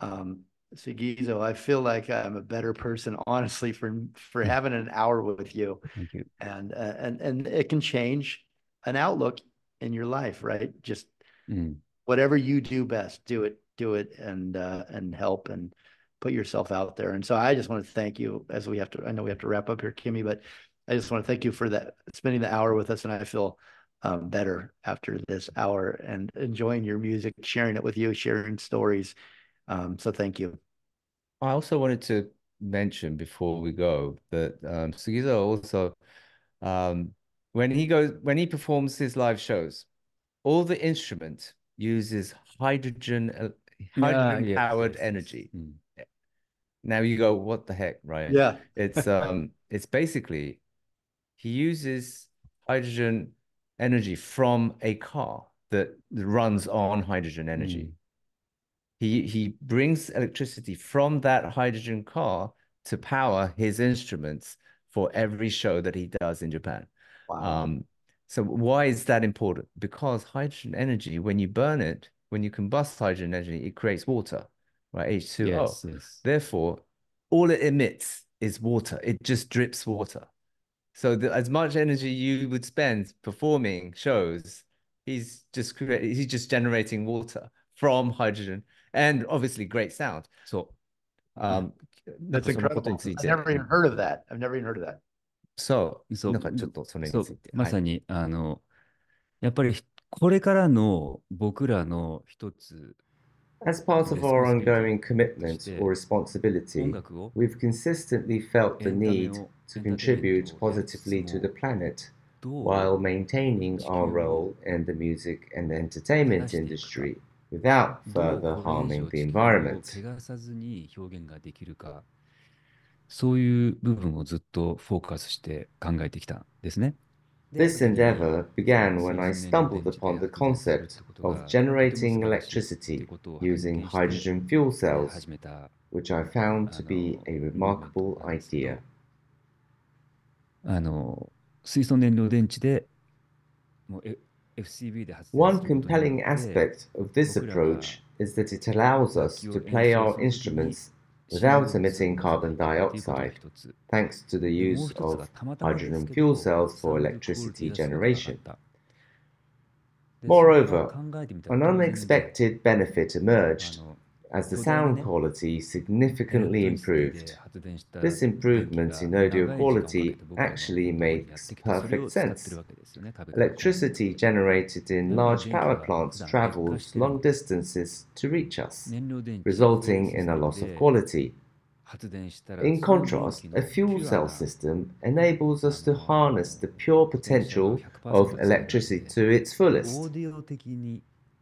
Speaker 1: um, Sugizo, I feel like I'm a better person, honestly, for for mm. having an hour with you.
Speaker 3: you.
Speaker 1: And uh, and and it can change an outlook in your life, right? Just
Speaker 3: mm.
Speaker 1: whatever you do best, do it do it and uh and help and put yourself out there. And so i just want to thank you as we have to i know we have to wrap up here Kimi but i just want to thank you for that spending the hour with us and i feel um, better after this hour and enjoying your music sharing it with you sharing stories. Um so thank you.
Speaker 2: I also wanted to mention before we go that um, also, um, when he goes, when he performs his live shows, all the instrument uses hydrogen, hydrogen
Speaker 3: yes,
Speaker 2: powered
Speaker 3: yes, yes.
Speaker 2: energy.
Speaker 3: うん。
Speaker 2: Now you go, what the heck, right?
Speaker 1: yeah
Speaker 2: It's um, it's basically he uses hydrogen energy from a car that runs on hydrogen energy. He he brings electricity from that hydrogen car to power his instruments for every show that he does in Japan.
Speaker 1: wow
Speaker 2: Um, so why is that important? Because hydrogen energy, when you burn it, when you combust hydrogen energy, it creates water. right? H2O.
Speaker 3: Yes, yes.
Speaker 2: Therefore, all it emits is water. It just drips water. So the, as much energy you would spend performing shows, he's just creating, he's just generating water from hydrogen and obviously great sound.
Speaker 3: So,
Speaker 2: Um,
Speaker 1: That's
Speaker 2: なんかそのこと
Speaker 1: incredible.
Speaker 2: につい
Speaker 1: I've
Speaker 2: て。
Speaker 1: never even heard of that. I've never even heard of that.
Speaker 2: そう。
Speaker 3: そう
Speaker 2: なんかちょっとそれ
Speaker 3: そう
Speaker 2: について。
Speaker 3: まさに、あの、やっぱり これからの僕らの一つ
Speaker 4: As part of our ongoing commitment or
Speaker 3: 音
Speaker 4: responsibility,
Speaker 3: 楽を
Speaker 4: we've consistently felt the need
Speaker 3: を
Speaker 4: to contribute positively to
Speaker 3: も
Speaker 4: the planet while maintaining our role in the music and entertainment industry without further harming
Speaker 3: 上
Speaker 4: the environment.
Speaker 3: そういう部分をずっとフォーカスして考えてきたんですね。
Speaker 4: This endeavor began when I stumbled upon the concept of generating electricity using hydrogen fuel cells,
Speaker 3: 始めた
Speaker 4: which I found to be a remarkable idea.
Speaker 3: あの水素燃料電池でもう F- FCV で発電
Speaker 4: One
Speaker 3: することに
Speaker 4: compelling
Speaker 3: よって
Speaker 4: aspect of this
Speaker 3: 僕らが
Speaker 4: approach is that it allows us
Speaker 3: 楽器
Speaker 4: to
Speaker 3: を
Speaker 4: play
Speaker 3: 演
Speaker 4: our
Speaker 3: 奏するときに
Speaker 4: instruments
Speaker 3: 使
Speaker 4: without emitting carbon dioxide, thanks to the use of hydrogen fuel cells for electricity generation. Moreover, an unexpected benefit emerged as the sound quality significantly improved. This improvement in audio quality actually makes perfect sense. Electricity generated in large power plants travels long distances to reach us, resulting in a loss of quality. In contrast, a fuel cell system enables us to harness the pure potential of electricity to its fullest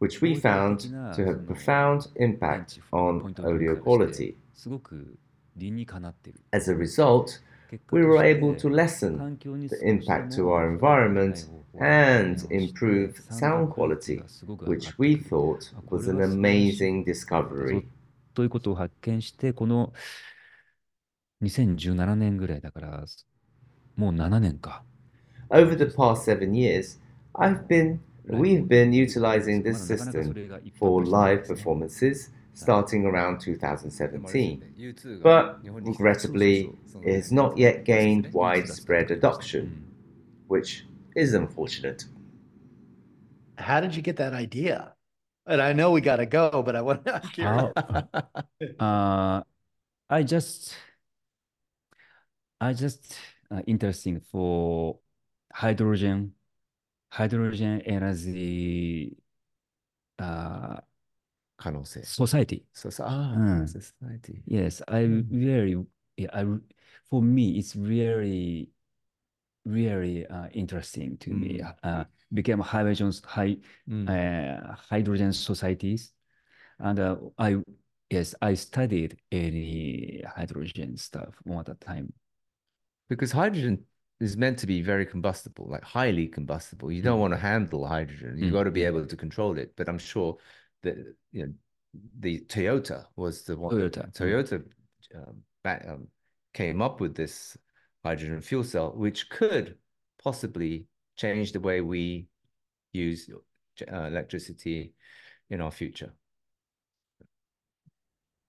Speaker 4: which we found to have profound
Speaker 3: 電
Speaker 4: impact
Speaker 3: 池ポイ
Speaker 4: on
Speaker 3: ントを分
Speaker 4: audio
Speaker 3: 解して
Speaker 4: quality.
Speaker 3: すごく理にかなっている
Speaker 4: As a result,
Speaker 3: 結果
Speaker 4: we
Speaker 3: と
Speaker 4: were
Speaker 3: して
Speaker 4: able to lessen
Speaker 3: 環境に
Speaker 4: the
Speaker 3: 少しでも
Speaker 4: impact to
Speaker 3: 負
Speaker 4: our
Speaker 3: 担がない
Speaker 4: environment
Speaker 3: 方法を
Speaker 4: and
Speaker 3: 提案して
Speaker 4: improve
Speaker 3: サウン
Speaker 4: sound
Speaker 3: ドクオリティ
Speaker 4: quality,
Speaker 3: がすごく上がって
Speaker 4: which
Speaker 3: く
Speaker 4: we
Speaker 3: る
Speaker 4: thought
Speaker 3: あこ
Speaker 4: was
Speaker 3: れ
Speaker 4: an
Speaker 3: は素晴らしい
Speaker 4: amazing discovery.
Speaker 3: ということを発見して、この2017年ぐらいだから、もう7年か。
Speaker 4: Over the past seven years, I've been We've been utilizing this system for live performances starting around 2017, but regrettably, it has not yet gained widespread adoption, which is unfortunate.
Speaker 1: How did you get that idea? And I know we got to go, but I want to
Speaker 3: ask you. uh, I just, I just uh, interesting for hydrogen hydrogen energy uh,
Speaker 2: 可能性。
Speaker 3: society.
Speaker 2: そうそう。ああ、
Speaker 3: うん
Speaker 2: society。
Speaker 3: Yes, I really, yeah, I, for me, it's really, really uh, interesting to me. Uh, became hydrogen, high,
Speaker 2: うん
Speaker 3: uh, hydrogen societies, and uh, I, yes, I studied any hydrogen stuff one at a time.
Speaker 2: Because hydrogen is meant to be very combustible, like highly combustible. You don't
Speaker 3: Mm.
Speaker 2: want to handle hydrogen. You've
Speaker 3: Mm,
Speaker 2: got to be
Speaker 3: mm.
Speaker 2: able to control it. But I'm sure that you know the Toyota was the one.
Speaker 3: Toyota.
Speaker 2: Toyota um, ba- um, came up with this hydrogen fuel cell, which could possibly change the way we use uh, electricity in our future.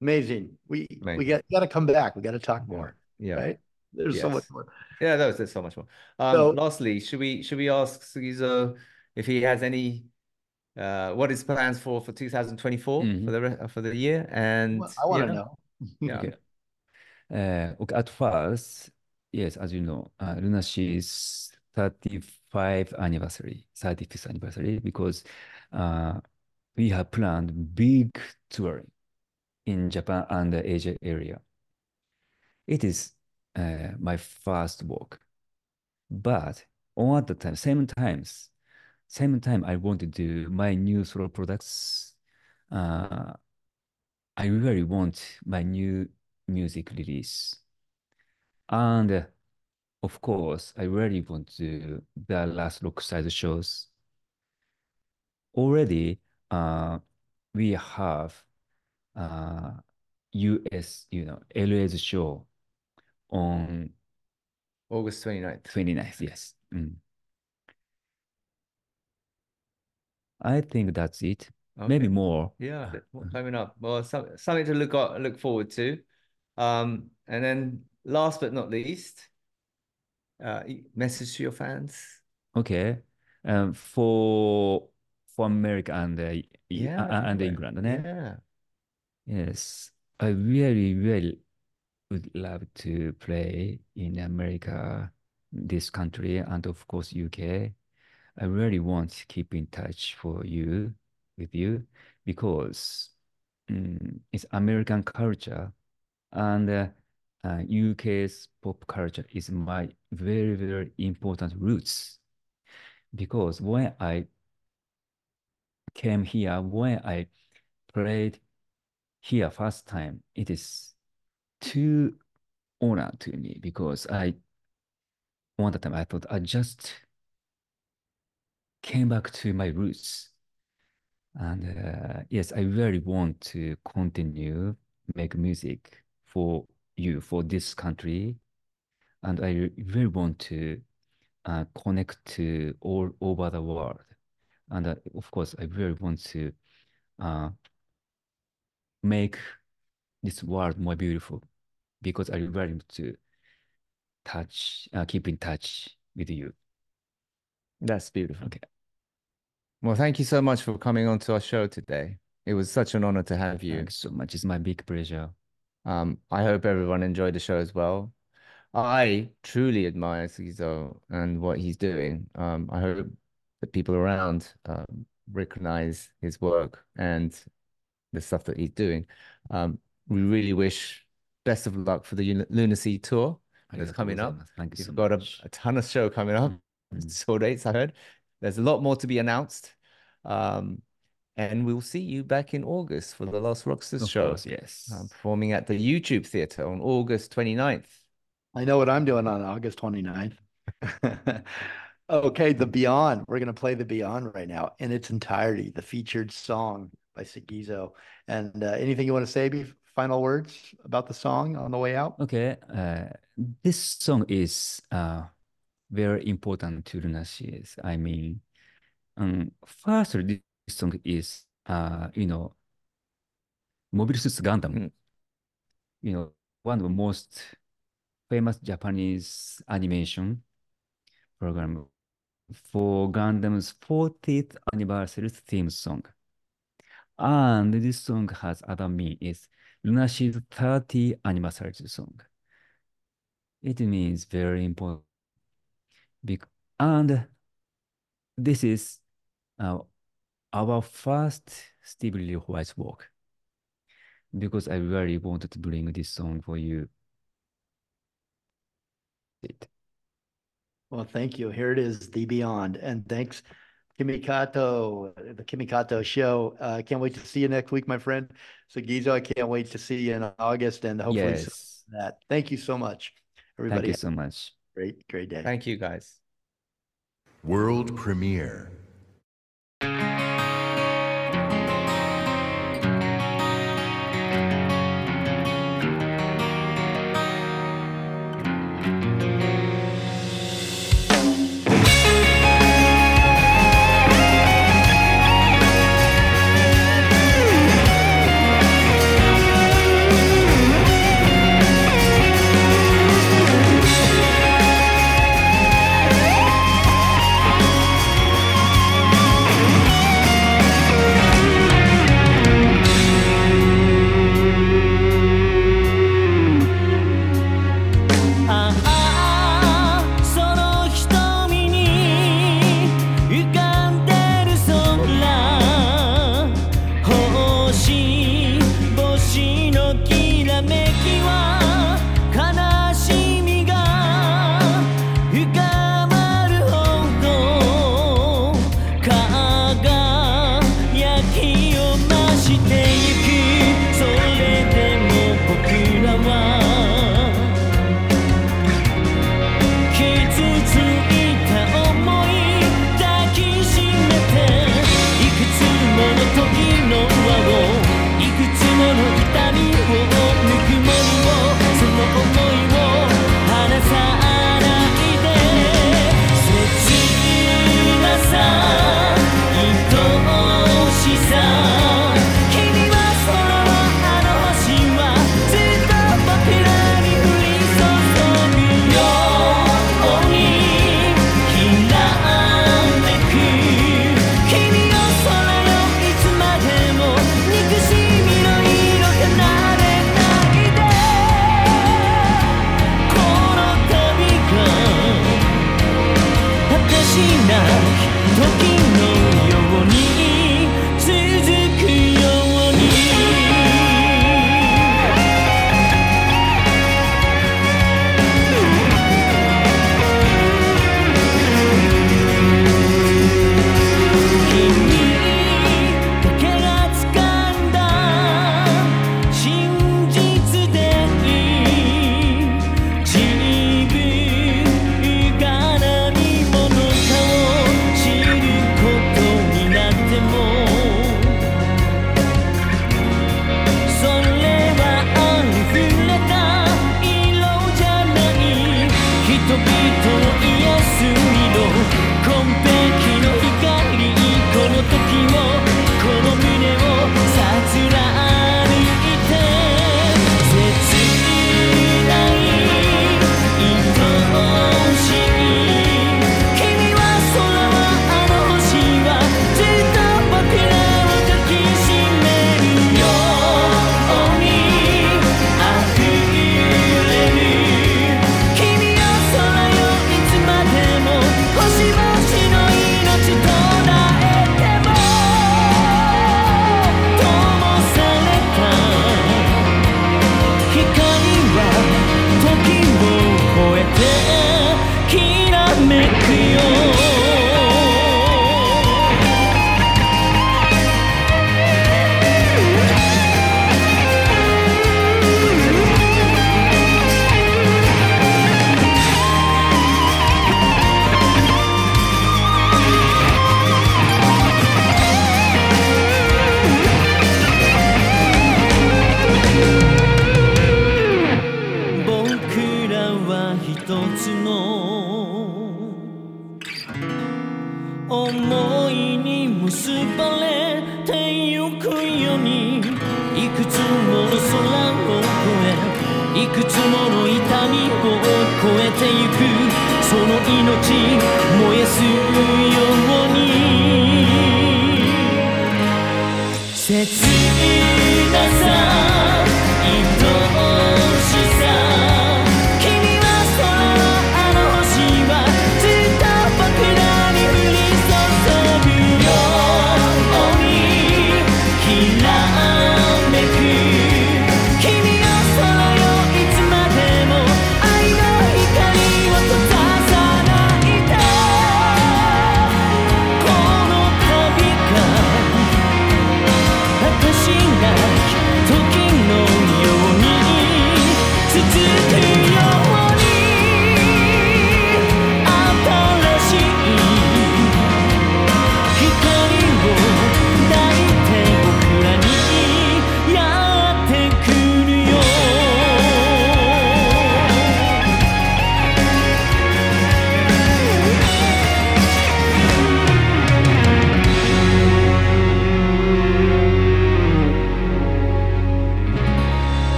Speaker 1: Amazing. We we got got to come back. We got to talk more.
Speaker 2: Yeah.
Speaker 1: Right. There's so much more.
Speaker 2: Yeah, that was there's so much more. Um,
Speaker 1: So-
Speaker 2: lastly, should we should we ask Sugizo if he has any uh what his plans for for 2024
Speaker 3: Mhm.
Speaker 2: for the uh, for the year and
Speaker 1: I want to
Speaker 2: yeah,
Speaker 1: know.
Speaker 2: yeah.
Speaker 3: Okay. Uh, okay, at first, yes, as you know, uh, Luna Sea's 35th anniversary, 35th anniversary, because uh, we have planned big touring in Japan and the Asia area. It is uh, my first work, but all at the time, same times, same time, I want to do my new solo products. Uh, I really want my new music release. And uh, of course, I really want to the Last Rockstars shows. Already, uh, we have uh, US, you know, LA's show on
Speaker 2: August 29th.
Speaker 3: 29th, yes. Mm. I think that's it. maybe more.
Speaker 2: Yeah, well, coming up. Well, some, something to look at, look forward to. Um, and then last but not least, uh, message to your fans.
Speaker 3: Okay. Um, for for America and uh,
Speaker 2: Yeah,
Speaker 3: uh, and England?
Speaker 2: Yeah.
Speaker 3: Yes, I really, really would love to play in America, this country, and of course UK. I really want to keep in touch for you, with you, because mm, it's American culture, and uh, uh, UK's pop culture is my very, very important roots. Because when I came here, when I played here first time, it is too honor to me because I one time I thought I just came back to my roots. And uh, yes, I really want to continue make music for you, for this country. And I really want to uh, connect to all over the world. And uh, of course, I really want to uh, make this world more beautiful because I want to touch, uh, keep in touch with you.
Speaker 2: That's beautiful.
Speaker 3: Okay.
Speaker 2: Well, thank you so much for coming on to our show today. It was such an honor to have you.
Speaker 3: Thanks so much. It's my big pleasure.
Speaker 2: Um, I hope everyone enjoyed the show as well. I truly admire Sugizo and what he's doing. Um, I hope that people around um, recognize his work and the stuff that he's doing. Um, we really wish best of luck for the Uni- Luna Sea tour that's coming up.
Speaker 3: Thank you
Speaker 2: You've
Speaker 3: so
Speaker 2: got a,
Speaker 3: much.
Speaker 2: a ton of show coming up.
Speaker 3: Mm.
Speaker 2: Tour dates, I heard. There's a lot more to be announced. Um, and we'll see you back in August for the Last Rockstars
Speaker 3: Of
Speaker 2: show.
Speaker 3: course, yes.
Speaker 2: um, performing at the YouTube Theatre on August 29th.
Speaker 1: I know what I'm doing on August 29th. okay, The Beyond. We're going to play The Beyond right now in its entirety, the featured song by Sugizo. And uh, anything you want to say, be final words about the song on the way out?
Speaker 3: Okay, uh, this song is uh, very important to Luna Sea's. I mean, um, first, this song is, uh, you know, Mobile Suit Gundam.
Speaker 2: Mm.
Speaker 3: You know, one of the most famous Japanese animation program for Gundam's 40th anniversary theme song. And this song has other meaning is Luna Sea's 30 anniversary song. It means very important. And this is uh, our first Steve Lillywhite's work because I really wanted to bring this song for you.
Speaker 1: Well, thank you. Here it is, The Beyond. And thanks, Kimi Kato, the Kimi Kato show. I uh, can't wait to see you next week, my friend. Sugizo, I can't wait to see you in August and hopefully
Speaker 3: Yes.
Speaker 1: that. Thank you so much, everybody.
Speaker 3: Thank you so much.
Speaker 1: Great, great day.
Speaker 2: Thank you, guys.
Speaker 7: World premiere.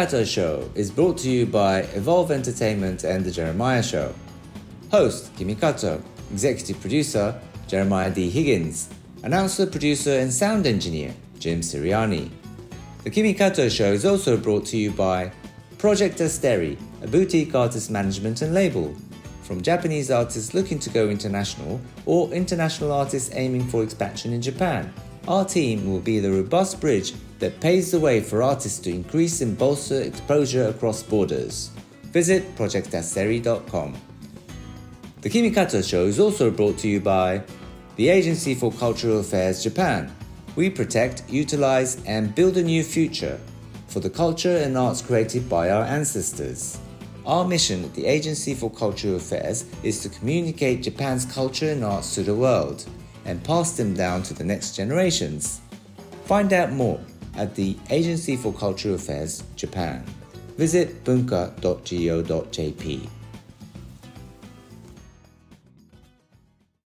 Speaker 4: Kato Show is brought to you by Evolve Entertainment and The Jeremiah Show. Host Kimi Kato, Executive Producer Jeremiah D. Higgins, Announcer, Producer, and Sound Engineer Jim Siriani. The Kimi Kato Show is also brought to you by Project Asteri, a boutique artist management and label. From Japanese artists looking to go international or international artists aiming for expansion in Japan, our team will be the robust bridge that paves the way for artists to increase and bolster exposure across borders. Visit projectasteri.com. The Kimi Kato Show is also brought to you by the Agency for Cultural Affairs Japan. We protect, utilize, and build a new future for the culture and arts created by our ancestors. Our mission at the Agency for Cultural Affairs is to communicate Japan's culture and arts to the world and pass them down to the next generations. Find out more at the Agency for Cultural Affairs Japan. Visit bunka.go.jp.